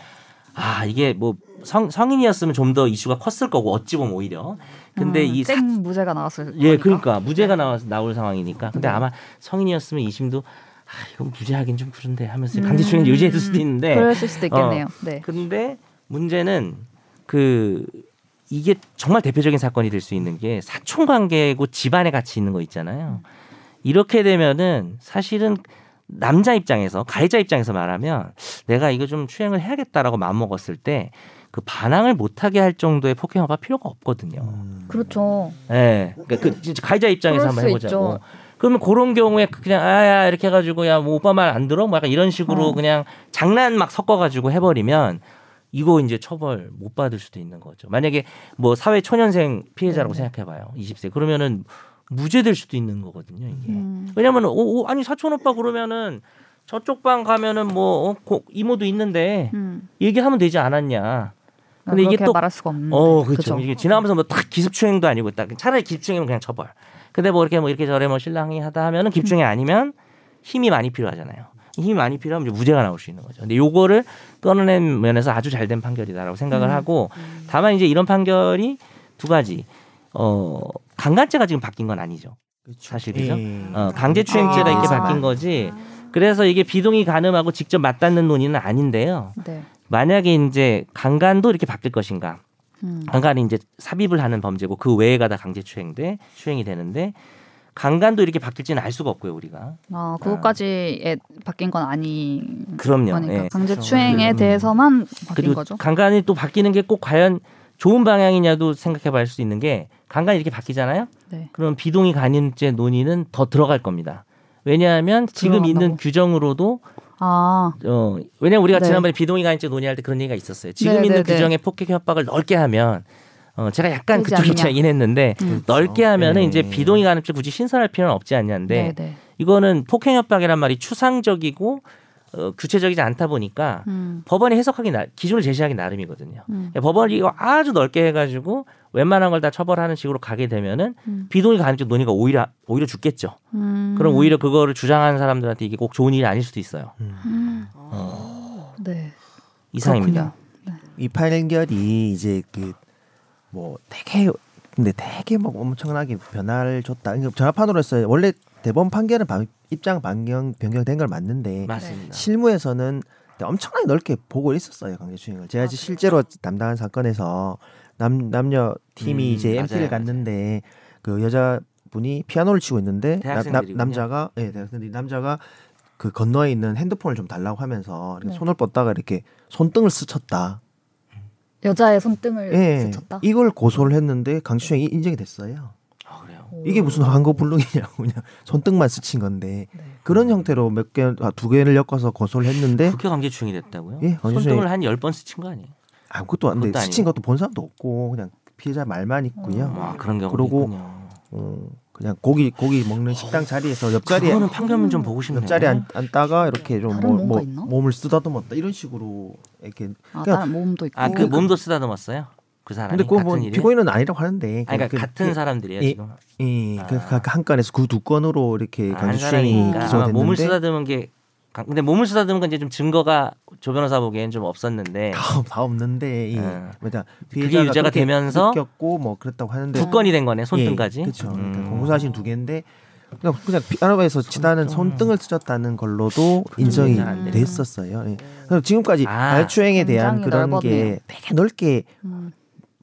아 이게 뭐 성, 성인이었으면 좀 더 이슈가 컸을 거고 어찌 보면 오히려 근데 음, 이 사, 땡 무죄가 나왔을 예. 그러니까 무죄가 나와 나올 상황이니까 근데 네. 아마 성인이었으면 이심도 아 이건 무죄하긴 좀 그런데 하면서 음. 강제추행 유지했을 수도 있는데 그랬을 수도 있겠네요. 어. 네. 근데 문제는 그 이게 정말 대표적인 사건이 될 수 있는 게 사촌 관계고 집안에 같이 있는 거 있잖아요. 이렇게 되면은 사실은 남자 입장에서 가해자 입장에서 말하면 내가 이거 좀 추행을 해야겠다라고 마음 먹었을 때 그 반항을 못하게 할 정도의 폭행화가 필요가 없거든요. 음. 그렇죠. 예. 그러니까 그 진짜 가해자 입장에서 한번 수 해보자고. 있죠. 그러면 그런 경우에 그냥 아야 이렇게 해가지고 야 뭐 오빠 말 안 들어? 뭐 약간 이런 식으로 어. 그냥 장난 막 섞어가지고 해버리면 이거 이제 처벌 못 받을 수도 있는 거죠. 만약에 뭐 사회 초년생 피해자라고 네. 생각해봐요. 20세 그러면은 무죄될 수도 있는 거거든요. 이게. 음. 왜냐면 오, 오, 아니 사촌 오빠 그러면은 저쪽 방 가면은 뭐 어, 고- 이모도 있는데 음. 얘기하면 되지 않았냐. 근데 그렇게 이게 또 말할 수가 없는데. 어, 그렇죠. 이게 지나가면서 뭐 딱 기습추행도 아니고 딱 차라리 기습추행이면 그냥 처벌. 근데 뭐 이렇게 뭐 이렇게 저래 뭐 신랑이 하다 하면은 기습추행이 아니면 힘이 많이 필요하잖아요. 힘이 많이 필요하면 이제 무죄가 나올 수 있는 거죠. 근데 요거를 끊어낸 면에서 아주 잘 된 판결이다라고 생각을 음. 하고 다만 이제 이런 판결이 두 가지. 어, 강간죄가 지금 바뀐 건 아니죠. 그렇죠. 사실 그죠? 예. 어, 강제추행죄가 아. 이렇게 바뀐 거지. 그래서 이게 비동의 간음하고 직접 맞닿는 논의는 아닌데요. 네. 만약에 이제 강간도 이렇게 바뀔 것인가? 음. 강간이 이제 삽입을 하는 범죄고 그 외에가 다 강제추행돼 추행이 되는데 강간도 이렇게 바뀔지는 알 수가 없고요 우리가. 아, 그것까지 바뀐 건 아닌 그럼요. 거니까 예. 강제 그렇죠. 추행에 음. 대해서만 바뀐 그리고 거죠. 강간이 또 바뀌는 게 꼭 과연 좋은 방향이냐도 생각해볼 수 있는 게 강간이 이렇게 바뀌잖아요. 네. 그럼 비동의 간음죄 논의는 더 들어갈 겁니다. 왜냐하면 지금 있는 들어간다고? 규정으로도 아, 어 왜냐면 우리가 네. 지난번에 비동의 간음죄 논의할 때 그런 얘기가 있었어요. 지금 네, 있는 네, 네. 규정에 폭행 협박을 넓게 하면 어 제가 약간 되지 그쪽 않느냐. 입장이긴 했는데 음. 넓게 하면은 네. 이제 비동의 간음죄 굳이 신설할 필요는 없지 않냐인데 네, 네. 이거는 폭행 협박이란 말이 추상적이고 어, 구체적이지 않다 보니까 음. 법원이 해석하기 나, 기준을 제시하기 나름이거든요. 음. 법원이 이거 아주 넓게 해가지고 웬만한 걸 다 처벌하는 식으로 가게 되면은 음. 비동의 간음죄 논의가 오히려 오히려 죽겠죠. 음. 그럼 오히려 그거를 주장하는 사람들한테 이게 꼭 좋은 일이 아닐 수도 있어요. 음. 어, 네. 이상입니다. 이 판결이 이제 그 뭐 되게 근데 되게 막 엄청나게 변화를 줬다. 그러니까 전화판으로 했어요. 원래 대법원 판결은 바, 입장 변경 변경된 걸 맞는데 맞습니다. 실무에서는 엄청나게 넓게 보고 있었어요 강제 추행을. 제가 아, 실제로 담당한 사건에서 남 남녀 팀이 음, 이제 맞아요, MT를 맞아요. 갔는데 그 여자 분이 피아노를 치고 있는데 나, 나, 대학생들이군요. 남자가 예 대학생들이 남자가 그 건너에 있는 핸드폰을 좀 달라고 하면서 이렇게 네. 손을 뻗다가 이렇게 손등을 스쳤다. 여자의 손등을 예, 스쳤다. 이걸 고소를 했는데 강제추행이 인정이 됐어요. 아. 이게 무슨 항거불능이냐고 그냥 손등만 스친 건데 네. 그런 형태로 몇 개, 아, 두 개를 엮어서 고소를 했는데 그렇게 강제추행이 됐다고요? 예, 손등을 한 열 번 스친 거 아니에요? 아무것도 안 돼. 그것도 스친. 것도 본 사람도 없고 그냥 피해자 말만 있고요. 아, 그런 경우도 그러고 있군요. 어, 그냥 고기 고기 먹는 식당 자리에서 옆자리에 그거는 판결문 좀 보고 싶네요. 옆자리에 앉, 앉다가 이렇게 좀 다른 뭐, 뭐? 몸을 쓰다듬었다 이런 식으로 이렇게 아, 그냥- 다른 모험도 있고. 아, 그 몸도 쓰다듬었어요? 그 사람이 근데 뭐 일에? 피고인은 아니라고 하는데 아니, 그러니까 그- 같은 예, 사람들이에요 예, 지금. 예, 그, 아. 그, 한 건에서 그 두 건으로 이렇게 아, 한 강제추행이 사람이니까 아마 기소됐는데 몸을 쓰다듬은 게 강- 근데 몸을 쓰다듬은 건 이제 좀 증거가 조 변호사 보기엔 좀 없었는데 다, 다 없는데 이 음. 뭐냐 그게 유죄가 되면서 느꼈고 뭐 그랬다고 하는데 두 건이 된 거네 손등까지. 그렇죠. 그러니까 음. 공소사실 두 개인데 그냥 그냥 피아노에서 치다는 손등을 찢었다는 걸로도 인정이. 됐었어요. 예. 그래서 지금까지 아, 가해추행에 대한 그런 넓었네요. 게 되게 넓게 음.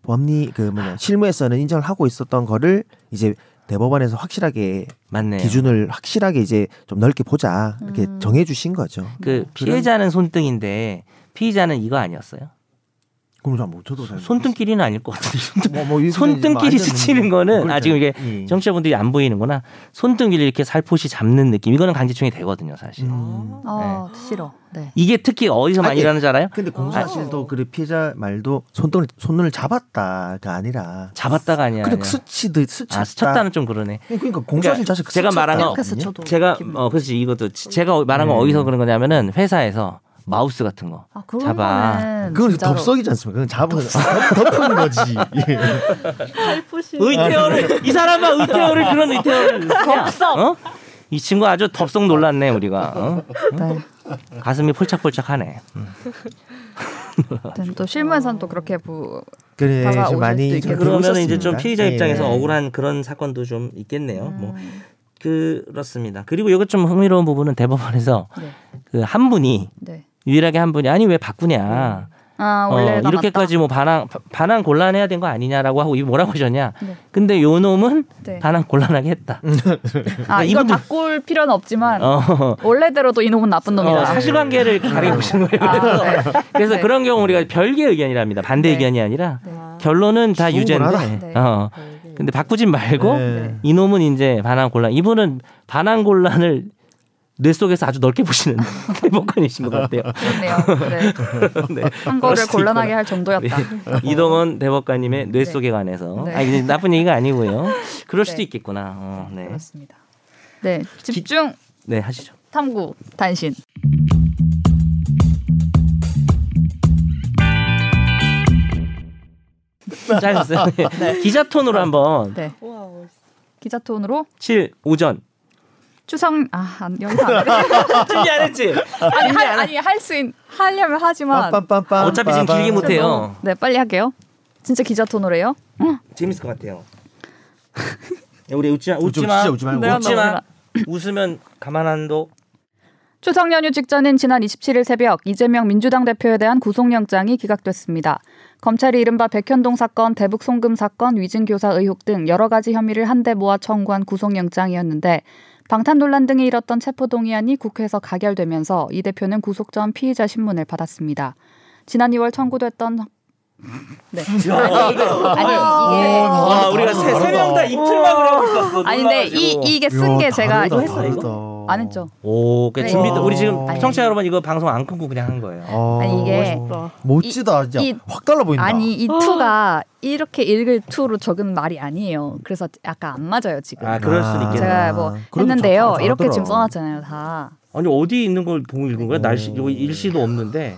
법리 그 뭐냐 실무에서는 인정을 하고 있었던 거를 이제 대법원에서 확실하게 맞네요. 기준을 확실하게 이제 좀 넓게 보자 이렇게 음. 정해주신 거죠. 그 피해자는 손등인데 피의자는 이거 아니었어요? 그럼 잘못 저도 잘 손등끼리는 아닐 것 같은데. 뭐, 뭐 손등끼리 뭐 스치는 거는 아 그러니까, 지금 이게 예. 정치자분들이 안 보이는구나. 손등끼리 이렇게 살포시 잡는 느낌. 이거는 강제추행이 되거든요, 사실. 음. 아, 싫어. 네. 이게 특히 어디서 많이 아니, 일하는 줄 알아요? 근데 공소사실도 그 피해자 말도 손등을 손을 잡았다가 아니라 잡았다가 아니야. 아니야. 스치듯 스쳤다. 아, 스쳤다는 좀 그러네. 그러니까 공소사실 자체 제가 말한 거 제가 어 그렇지 이것도 지- 제가 말한 건 네. 어디서 그런 거냐면은 회사에서 마우스 같은 거 아, 그런 잡아. 그건 진짜로 덥석이지 않습니까? 그건 잡은 덮은 거지. 예. 살포시. 의태어를 이 사람아 의태어를 그런 의태어를 덥석. 어? 이 친구 아주 덥석 놀랐네 우리가. 어? 네. 가슴이 폴짝폴짝하네. 음. 또 실무에서는 또 그렇게 부... 그래 많이 그러면 이제 좀. 피의자 예. 입장에서 네. 억울한 그런 사건도 좀 있겠네요. 뭐 음, 그렇습니다. 그리고 이것 좀 흥미로운 부분은 대법원에서 네. 그한 분이 네. 유일하게 한 분이 아니 왜 바꾸냐. 아, 어, 원래 이렇게까지 뭐 반항 바- 반항 곤란해야 된 거 아니냐라고 하고 이 뭐라고 하셨냐. 네. 근데 요 놈은 네. 반항 곤란하게 했다. 아, 이걸 바꿀 필요는 없지만 어, 원래대로도 이 놈은 나쁜 놈이다. 어, 사실관계를 가리고 보시는 거예요. 아, 그래서, 네. 그래서 네. 그런 경우 우리가 별개 의견이랍니다. 반대 네. 의견이 아니라 네. 결론은 다. 유죄인데. 네. 어. 근데 바꾸진 말고 네. 이놈은 이제 반항 곤란. 이분은 반항 곤란을 뇌 속에서 아주 넓게 보시는 대법관이신 것 같아요. 그렇네요. 네. 네. 한 거를 곤란하게 할 정도였다. 네. 이동원 대법관님의 뇌 속에 관해서 네. 아 나쁜 얘기가 아니고요. 그럴 수도 네. 있겠구나. 어, 네. 그렇습니다. 네, 집중 네 하시죠. 탐구 단신. 짧았어요. 네. 기자 톤으로 한번 네. 기자 톤으로 7 오전 추석 아 안- 여기서 안 돼. 준비 안 했지? 아니 할 아니 할 수 있 하려면 하지만 빰빰빰빰 어차피 지금 길게 못 해요. 네 빨리 할게요. 진짜 기자 톤으로 해요. 재밌을 것 같아요. 야, 우리 웃지 마, 웃지 마, 웃지 말고. 웃지 마. 웃으면 가만 안 둬. 추석 연휴 직전인 지난 27일 새벽 이재명 민주당 대표에 대한 구속영장이 기각됐습니다. 검찰이 이른바 백현동 사건, 대북 송금 사건, 위증 교사 의혹 등 여러 가지 혐의를 한데 모아 청구한 구속영장이었는데 방탄 논란 등이 일었던 체포동의안이 국회에서 가결되면서 이 대표는 구속 전 피의자 신문을 받았습니다. 지난 2월 청구됐던 네. 아니 이게 와, 우리가 세 명 다 입틀막을 하고 있었어. 아니 근데 이 이게 쓴 게 제가 이거 했어요. 이거 안 했죠. 오, 그 네. 준비. 우리 지금 아니. 청취자 여러분 이거 방송 안 끊고 그냥 한 거예요. 아 니, 이게 멋있다. 멋지다 진짜 이- 확 달라 보인다. 아니 이 투가 이렇게 읽을 투로 적은 말이 아니에요. 그래서 약간 안 맞아요 지금. 아, 그럴 수는 있겠네. 제가 뭐 했는데요. 잘- 잘 이렇게. 지금 써놨잖아요 다. 아니 어디 있는 걸 보고 읽은 거야? 날씨 여기 일시도 없는데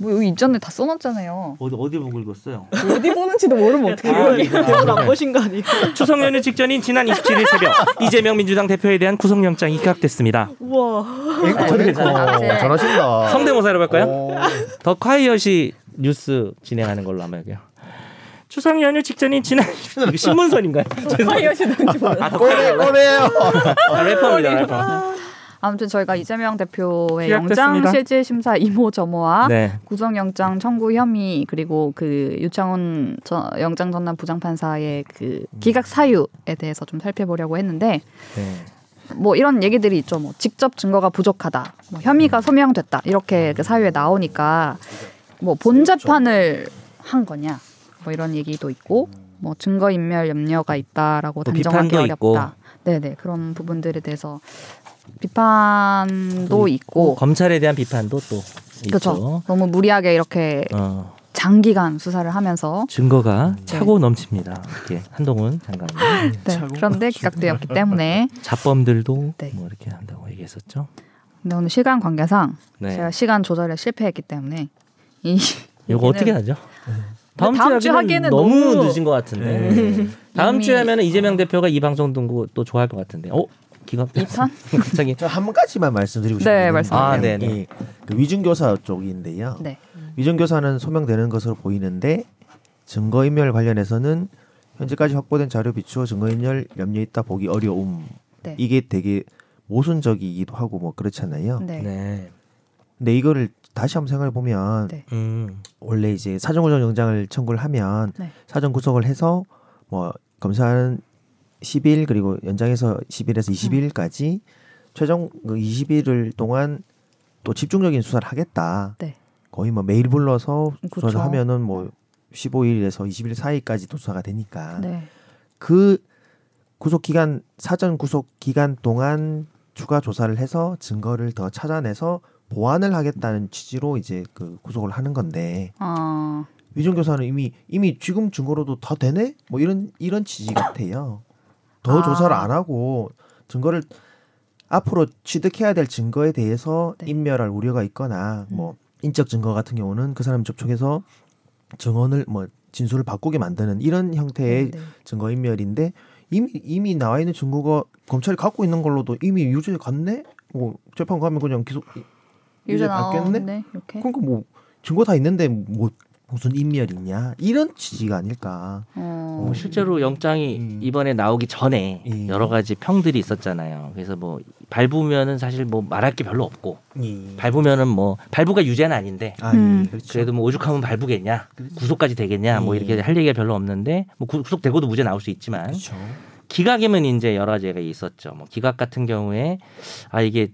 뭐 여기 입전에 다 써놨잖아요. 어디 어디 보고 읽었어요? 어디 보는지도 모르면 어떻게 아. 대본 안 보신 거 아니에요? 추석 연휴 직전인 지난 27일 새벽 이재명 민주당 대표에 대한 구속영장이 기각됐습니다. 우와. 네. 아, 네. 잘하신다. 성대모사로 할까요? 오. 더 콰이엇이 뉴스 진행하는 걸로 한번 할게요. 추석 연휴 직전인 지난 신문선인가요? 하시는지 몰라. 아, 꺼내 꺼내요. 아, 래퍼입니다. 래퍼. 아무튼 저희가 이재명 대표의. 영장 실질 심사 이모 저모와 네. 구속영장 청구 혐의 그리고 그 유창훈 저- 영장 전담 부장판사의 그 기각 사유에 대해서 좀 살펴보려고 했는데 네. 뭐 이런 얘기들이 있죠. 뭐 직접 증거가 부족하다, 뭐 혐의가 소명됐다 이렇게 그 사유에 나오니까 뭐 본 재판을 한 거냐, 뭐 이런 얘기도 있고 뭐 증거 인멸 염려가 있다라고 또 단정하기 비판도 있고. 어렵다. 네네 그런 부분들에 대해서 비판도 있고 검찰에 대한 비판도 또 그렇죠. 너무 무리하게 이렇게 어, 장기간 수사를 하면서 증거가 차고 넘칩니다. 이렇게 한동훈 장관이 네, 그런데 기각되었기 때문에 자범들도 네. 뭐 이렇게 한다고 얘기했었죠. 근데 오늘 시간 관계상 네. 제가 시간 조절에 실패했기 때문에 이 이거 어떻게 하죠? 다음, 다음 주 하기에는 너무, 너무- 늦은 것 같은데. 네. 다음 주에 하면은 이재명 대표가 이 방송 듣고 또 좋아할 것 같은데. 어? 기가 2편? 갑자기 저한 가지만 말씀드리고 네, 싶은데 말씀하세요. 아, 네네. 이, 그 위증교사 쪽인데요. 네. 위증교사는 소명되는 것으로 보이는데 증거인멸 관련해서는 현재까지 확보된 자료 비추어 증거인멸 염려 있다 보기 어려움. 네. 이게 되게 모순적이기도 하고 뭐 그렇잖아요. 네. 네. 근데 이거를 다시 한번 생각해 보면 네. 음. 원래 이제 사전 구속 영장을 청구를 하면 네. 사전 구속을 해서 뭐 검사는 10일 그리고 연장해서 10일에서 20일까지 최종 그 20일을 동안 또 집중적인 수사를 하겠다. 네. 거의 뭐 매일 불러서 그렇죠. 수사를 하면은 뭐 15일에서 20일 사이까지 도 수사가 되니까 네. 그 구속 기간 사전 구속 기간 동안 추가 조사를 해서 증거를 더 찾아내서 보완을 하겠다는 취지로 이제 그 구속을 하는 건데 어, 위중 교사는 이미 이미 지금 증거로도 다 되네 뭐 이런 이런 취지 같아요. 더 아. 조사를 안 하고 증거를 앞으로 취득해야 될 증거에 대해서 네. 인멸할 우려가 있거나 뭐 음. 인적 증거 같은 경우는 그 사람 접촉해서 증언을 뭐 진술을 바꾸게 만드는 이런 형태의 네, 네. 증거 인멸인데 이미 이미 나와 있는 증거가 검찰이 갖고 있는 걸로도 이미 유죄 갔네. 뭐 재판 가면 그냥 계속 유죄 받겠네. 나오네 이렇게. 그러니까 뭐 증거 다 있는데 뭐 무슨 인멸이냐 이런 취지가 아닐까. 어, 뭐 실제로 영장이 음. 이번에 나오기 전에 예. 여러 가지 평들이 있었잖아요. 그래서 뭐 밟으면은 사실 뭐 말할 게 별로 없고 밟으면은 뭐 발부가 유죄는 아닌데 아, 음. 예, 그렇죠. 그래도 뭐 오죽하면 발부겠냐 구속까지 되겠냐 뭐 예. 이렇게 할 얘기가 별로 없는데 뭐 구- 구속되고도 무죄 나올 수 있지만 그렇죠. 기각이면 이제 여러 가지가 있었죠. 뭐 기각 같은 경우에 아 이게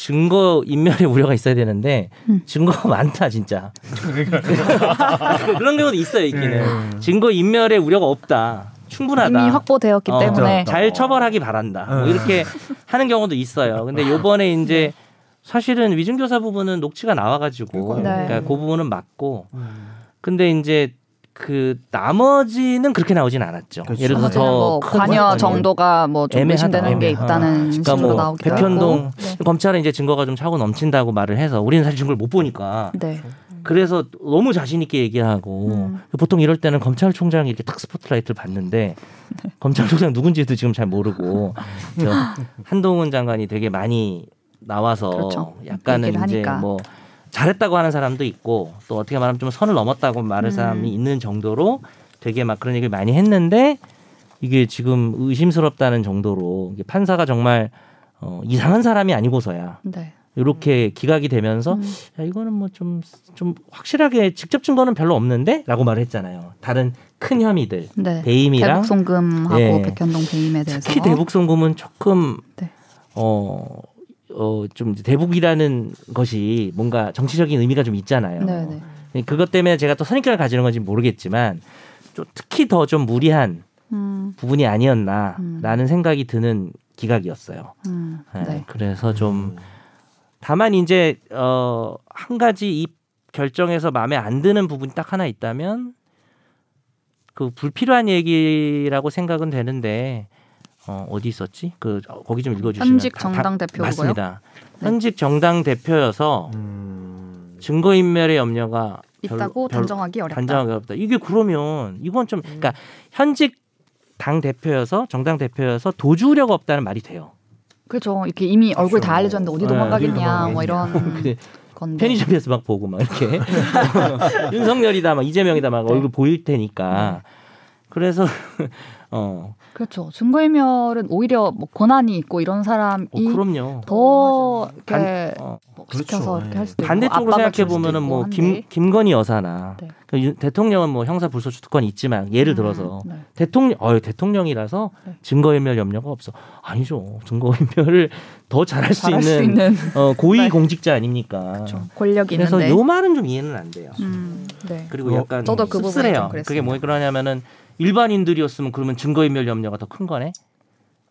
증거 인멸의 우려가 있어야 되는데 음. 증거가 많다 진짜. 그런 경우도 있어요 있기는. 음. 증거 인멸의 우려가 없다. 충분하다. 이미 확보되었기 어, 때문에. 잘 처벌하기 바란다. 뭐 음. 이렇게 하는 경우도 있어요. 근데 요번에 이제 사실은 위증교사 부분은 녹취가 나와가지고 네. 그러니까 그 부분은 맞고. 음. 근데 이제 그 나머지는 그렇게 나오진 않았죠. 그렇죠. 예를 들어서 나머지는 뭐더 관여 큰 정도가 뭐좀 애매하다. 의심되는 게. 있다는 그러니까 식으로 뭐 하고. 네. 검찰은 이제 증거가 좀 차고 넘친다고 말을 해서 우리는 사실 증거를 못 보니까 네. 그래서 너무 자신 있게 얘기하고 음. 보통 이럴 때는 검찰총장이 이렇게 탁 스포트라이트를 받는데 네. 검찰총장 누군지도 지금 잘 모르고 저 한동훈 장관이 되게 많이 나와서 그렇죠. 약간은 이제 하니까. 뭐 잘했다고 하는 사람도 있고 또 어떻게 말하면 좀 선을 넘었다고 말할 음. 사람이 있는 정도로 되게 막 그런 얘기를 많이 했는데 이게 지금 의심스럽다는 정도로 판사가 정말 어, 이상한 사람이 아니고서야 네. 이렇게 기각이 되면서 음. 야 이거는 뭐 좀좀 확실하게 직접 증거는 별로 없는데라고 말했잖아요. 다른 큰 혐의들 네. 배임이랑 대북 송금하고 예. 백현동 배임에 대해서 특히 대북 송금은 조금 네. 어. 어, 좀 대북이라는 것이 뭔가 정치적인 의미가 좀 있잖아요. 네, 네. 그것 때문에 제가 또 선입견을 가지는 건지 모르겠지만 좀 특히 더 좀 무리한 음, 부분이 아니었나라는 음. 생각이 드는 기각이었어요. 음, 네, 네. 그래서 좀 다만 이제 어, 한 가지 이 결정에서 마음에 안 드는 부분이 딱 하나 있다면 그 불필요한 얘기라고 생각은 되는데 어, 어디 있었지? 그 어, 거기 좀 읽어주시면 현직 다- 정당 다- 대표고요? 맞습니다. 네. 현직 정당 대표여서 음. 증거 인멸의 염려가 있다고 별로- 단정하기 어렵다. 단정하기 어렵다. 이게 그러면 이건 좀 그러니까 현직 당 대표여서 정당 대표여서 도주 우려가 없다는 말이 돼요. 그렇죠. 이렇게 이미 얼굴 다 알려졌는데 어디 네, 도망가겠냐 어디 뭐 이런 그 건데. 편의점에서 막 보고 막 이렇게 윤석열이다 막 이재명이다 막 네. 얼굴 보일 테니까 그래서 어, 그렇죠. 증거인멸은 오히려 뭐 권한이 있고 이런 사람이 어 그럼요. 더 이렇게 어, 뭐 그렇죠. 시켜서 이렇게 할 수도 있고 반대쪽으로 생각해 보면은 뭐. 김 김건희 여사나 네. 그 윤- 대통령은 뭐 형사 불소추 특권 있지만 예를 음, 들어서 네. 대통령 어 대통령이라서 네. 증거인멸 염려가 없어 아니죠 증거인멸을 더 잘할 수 있는, 수 있는 어, 고위 네. 공직자 아닙니까? 좀 권력이 그래서 있는데. 요 말은 좀 이해는 안 돼요. 음, 네. 그리고 어, 약간 저도 그 부분이 씁쓸해요. 그게 뭐 그러냐면은 일반인들이었으면 그러면 증거인멸 염려가 더 큰 거네.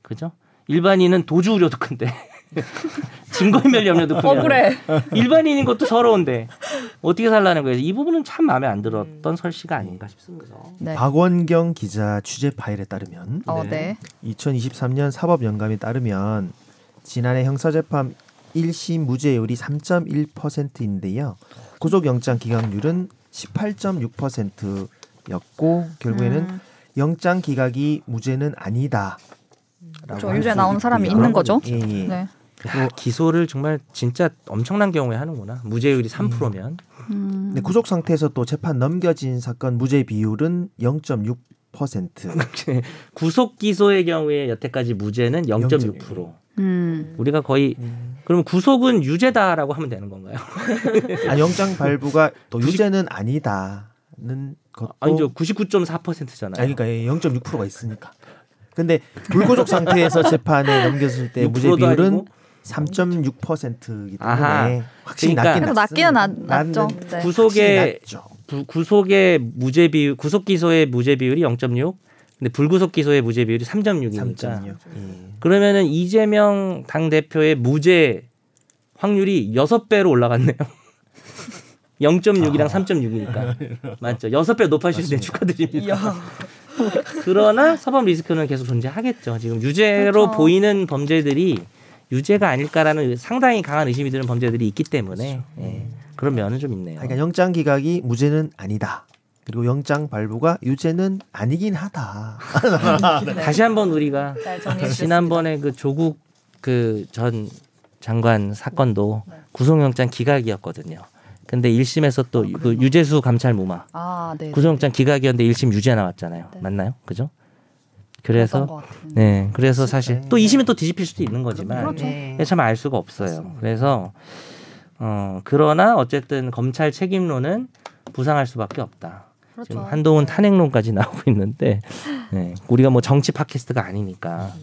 그죠? 일반인은 도주 우려도 큰데 증거인멸 염려도 크면 억울해. 일반인인 것도 서러운데 어떻게 살라는 거예요? 이 부분은 참 마음에 안 들었던 설시가 아닌가 싶습니다. 네. 박원경 기자 취재 파일에 따르면 어, 네. 2023년 사법연감에 따르면 지난해 형사재판 1심 무죄율이 3.1%인데요. 구속영장 기각률은 18.6% 였고 결국에는 음, 영장 기각이 무죄는 아니다. 그렇죠. 유죄 나온 사람이 있는 거죠. 예, 예. 네. 야, 기소를 정말 진짜 엄청난 경우에 하는구나. 무죄율이 3%면 음, 근데 구속 상태에서 또 재판 넘겨진 사건 무죄 비율은 0.6%. 구속 기소의 경우에 여태까지 무죄는 0.6%. 음. 우리가 거의 그럼 구속은 유죄다라고 하면 되는 건가요? 아 영장 발부가 또 유죄는 아니다는 것도 아니죠. 99.4%잖아요. 아니, 그러니까 0.6%가 있으니까. 근데 불구속 상태에서 재판에 넘겼을 때 무죄 6%도 비율은 아니고? 3.6%이기 때문에 아하. 확실히 그러니까 그래도 낮긴 낮기는 낮, 낮죠. 네. 구속의 낮죠. 구, 구속의 무죄 비율, 구속 기소의 무죄 비율이 0.6, 근데 불구속 기소의 무죄 비율이 3.6이니까 3.6. 예. 그러면은 이재명 당 대표의 무죄 확률이 6배로 올라갔네요. 0.6이랑 3.6이니까 맞죠. 6배 높아지는데 축하드립니다. 그러나 사법 리스크는 계속 존재하겠죠. 지금 유죄로 그렇죠. 보이는 범죄들이 유죄가 아닐까라는 상당히 강한 의심이 드는 범죄들이 있기 때문에 예, 그런 면은 좀 있네요. 그러니까 영장 기각이 무죄는 아니다. 그리고 영장 발부가 유죄는 아니긴 하다. 다시 한번 우리가 지난번에 그 조국 그 전 장관 사건도 구속영장 기각이었거든요. 근데 1심에서 또그 유재수 감찰 무마 아, 네. 구속영장 기각이었는데 1심 유죄 나왔잖아요. 네. 맞나요? 그죠? 그래서. 네, 그래서 사실 또 2심은 또 뒤집힐 수도 있는 거지만 그렇죠. 참알 수가 없어요. 그래서 어 그러나 어쨌든 검찰 책임론은 부상할 수밖에 없다. 그렇죠. 지금 한동훈 탄핵론까지 나오고 있는데 네, 우리가 뭐 정치 팟캐스트가 아니니까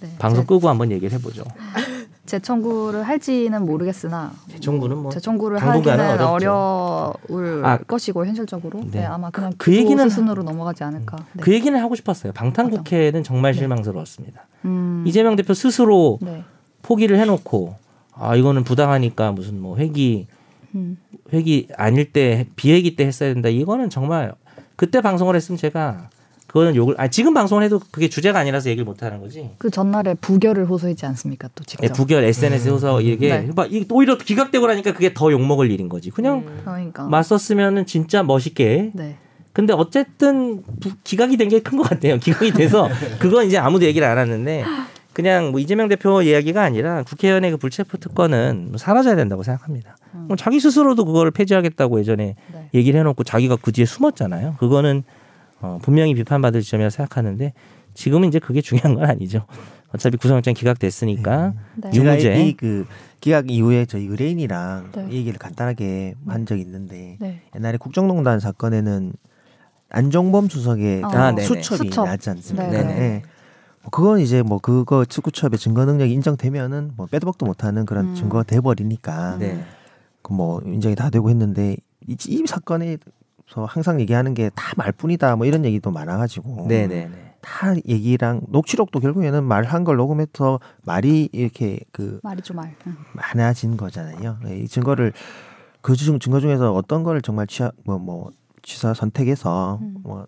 네. 방송 제, 끄고 한번 얘기를 해보죠. 재청구를 할지는 모르겠으나 정부는 뭐 재청구를 하기는. 어려울 아, 것이고 현실적으로 네, 네. 아마 그냥 그 얘기는 수순으로 넘어가지 않을까. 네. 그 얘기는 하고 싶었어요. 방탄 국회는 정말 네. 실망스러웠습니다. 음, 이재명 대표 스스로 네. 포기를 해놓고 아 이거는 부당하니까 무슨 뭐 회기 음, 회기 아닐 때 비회기 때 했어야 된다. 이거는 정말 그때 방송을 했으면 제가 그거는 욕을 아 지금 방송을 해도 그게 주제가 아니라서 얘기를 못 하는 거지. 그 전날에 부결을 호소했지 않습니까? 또 직접. 예, 부결 SNS 호서 이게 네. 막 이- 오히려 기각되고 나니까 그게 더 욕 먹을 일인 거지. 그냥 그러니까. 맞섰으면은 진짜 멋있게. 네. 근데 어쨌든 부- 기각이 된 게 큰 것 같아요. 기각이 돼서 그건 이제 아무도 얘기를 안 하는데 그냥 뭐 이재명 대표 이야기가 아니라 국회의원의 그 불체포 특권은 뭐 사라져야 된다고 생각합니다. 음. 뭐 자기 스스로도 그걸 폐지하겠다고 예전에 네. 얘기를 해놓고 자기가 그 뒤에 숨었잖아요. 그거는 어, 분명히 비판받을 지점이라 생각하는데 지금은 이제 그게 중요한 건 아니죠. 어차피 구속영장 기각됐으니까 네. 제가 유무죄. 이그 기각 이후에 저희 의뢰인이랑 네. 이 얘기를 간단하게 한 적이 있는데 네. 옛날에 국정농단 사건에는 안종범 수석의 아, 그. 수첩이 수첩. 나지 않습니까? 네네. 네. 뭐 그건 이제 뭐 그거 특구첩의 증거 능력이 인정되면은 뭐 빼도 박도 못하는 그런 음. 증거가 돼버리니까 네. 그뭐 인정이 다 되고 했는데 이, 이 사건 에서 항상 얘기하는 게 다 말뿐이다 뭐 이런 얘기도 많아가지고 네네네. 다 얘기랑 녹취록도 결국에는 말 한 걸 녹음해서 말이 이렇게 그 말이죠 말. 응. 많아진 거잖아요. 예, 이 증거를 그 중, 증거 중에서 어떤 거를 정말 취하 뭐뭐 취사 선택해서 음. 뭐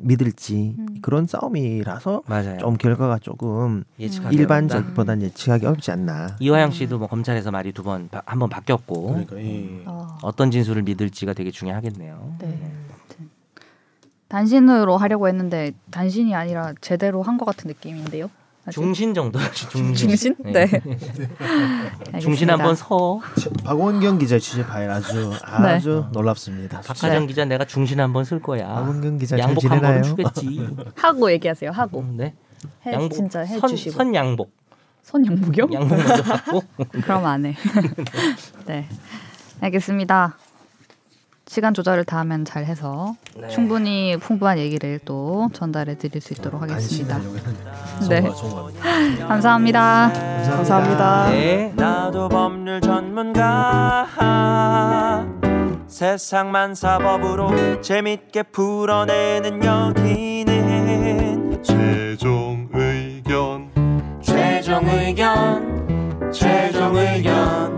믿을지 음. 그런 싸움이라서 맞아요. 좀 결과가 조금. 일반적보다는 예측하기 어렵지 않나. 이화영 씨도 뭐 검찰에서 말이 두 번 한 번 바뀌었고 예. 어, 어떤 진술을 믿을지가 되게 중요하겠네요. 네. 아무튼 단신으로 하려고 했는데 단신이 아니라 제대로 한 것 같은 느낌인데요. 중신 정도 중신. 중신? 네. 중신 한번 서. 박원경 기자 취재 파일 아주 아주 네. 놀랍습니다. 박하정 네. 기자 내가 중신 한번 쓸 거야. 박원경 기자 양복 한 번은 주겠지. 하고 얘기하세요. 하고. 음, 네. 해, 양복 진짜 해 주시고. 선, 선 양복. 선 양복이요? 양복 먼저 받고. 그럼 안 해. 네. 알겠습니다. 시간 조절을 다 하면 잘 해서 네. 충분히 풍부한 얘기를 또 전달해 드릴 수 있도록 하겠습니다. 네. 감사합니다. 감사합니다. 네. 나도 법률 전문가 세상만 사법으로 재밌게 풀어내는 여기는 최종 의견 최종 의견 최종 의견